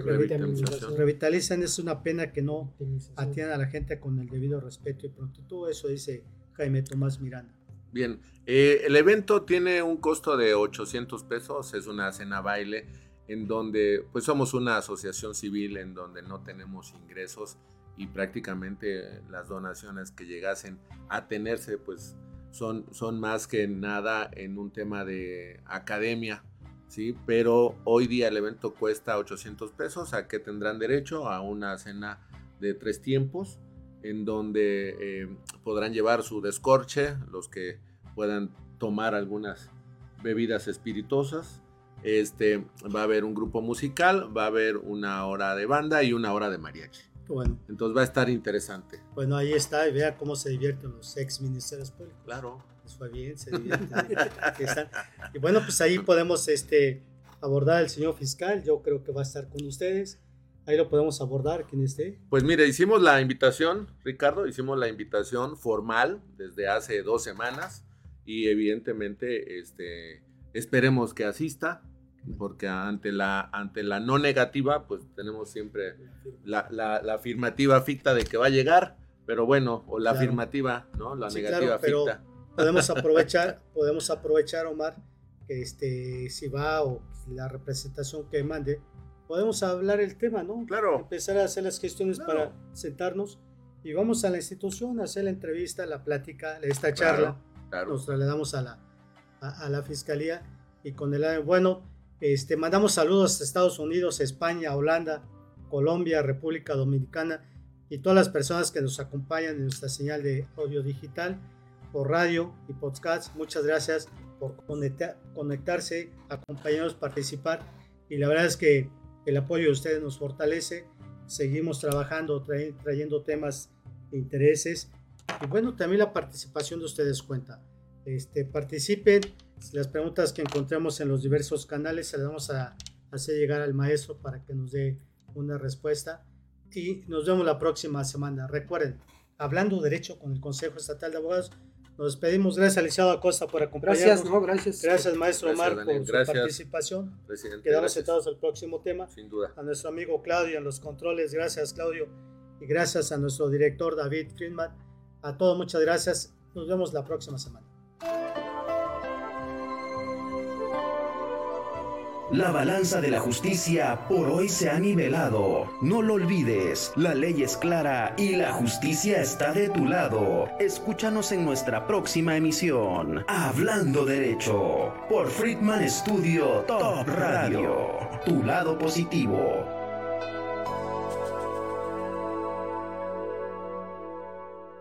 revitalizan es una pena que no atiendan a la gente con el debido respeto y pronto. Todo eso dice Jaime Tomás Miranda. Bien, eh, el evento tiene un costo de 800 pesos, es una cena baile en donde pues somos una asociación civil en donde no tenemos ingresos y prácticamente las donaciones que llegasen a tenerse pues son, son más que nada en un tema de academia, ¿sí? Pero hoy día el evento cuesta 800 pesos, ¿a qué tendrán derecho? A una cena de tres tiempos, en donde eh, podrán llevar su descorche, los que puedan tomar algunas bebidas espirituosas. Este, va a haber un grupo musical, va a haber una hora de banda y una hora de mariachi. Bueno. Entonces va a estar interesante. Bueno, ahí está, y vea cómo se divierten los ex ministerios públicos. Claro. Les fue bien, se y bueno, pues ahí podemos este, abordar al señor fiscal, yo creo que va a estar con ustedes. Ahí lo podemos abordar, quien esté. Pues mire, hicimos la invitación, Ricardo, hicimos la invitación formal desde hace dos semanas y evidentemente este, esperemos que asista, porque ante la, ante la no negativa, pues tenemos siempre la, la, afirmativa ficta de que va a llegar, pero bueno, o la afirmativa, ¿no? La negativa ficta. Podemos aprovechar, podemos aprovechar, Omar, este, si va o la representación que mande, podemos hablar el tema, ¿no? Claro. Empezar a hacer las gestiones Claro. para sentarnos y vamos a la institución a hacer la entrevista, la plática, esta charla. Claro. Nos trasladamos a la, a, a la fiscalía y con el bueno, este, mandamos saludos a Estados Unidos, España, Holanda, Colombia, República Dominicana y todas las personas que nos acompañan en nuestra señal de audio digital por radio y podcast. Muchas gracias por conecta- conectarse, acompañarnos, participar. Y la verdad es que el apoyo de ustedes nos fortalece. Seguimos trabajando, trae- trayendo temas de intereses. Y bueno, también la participación de ustedes cuenta. Este, participen. Las preguntas que encontremos en los diversos canales se las vamos a hacer llegar al maestro para que nos dé una respuesta. Y nos vemos la próxima semana. Recuerden, hablando derecho con el Consejo Estatal de Abogados, nos despedimos. Gracias, Aliciado Acosta, por acompañarnos. Gracias, no, gracias. Gracias, maestro Gracias, Omar, Daniel. por su Gracias. participación. Presidente, Quedamos gracias. sentados al próximo tema. Sin duda. A nuestro amigo Claudio en los controles, gracias Claudio. Y gracias a nuestro director David Friedman. A todos, muchas gracias. Nos vemos la próxima semana. La balanza de la justicia por hoy se ha nivelado. No lo olvides, la ley es clara y la justicia está de tu lado. Escúchanos en nuestra próxima emisión. Hablando Derecho por Friedman Studio Top Radio. Tu lado positivo.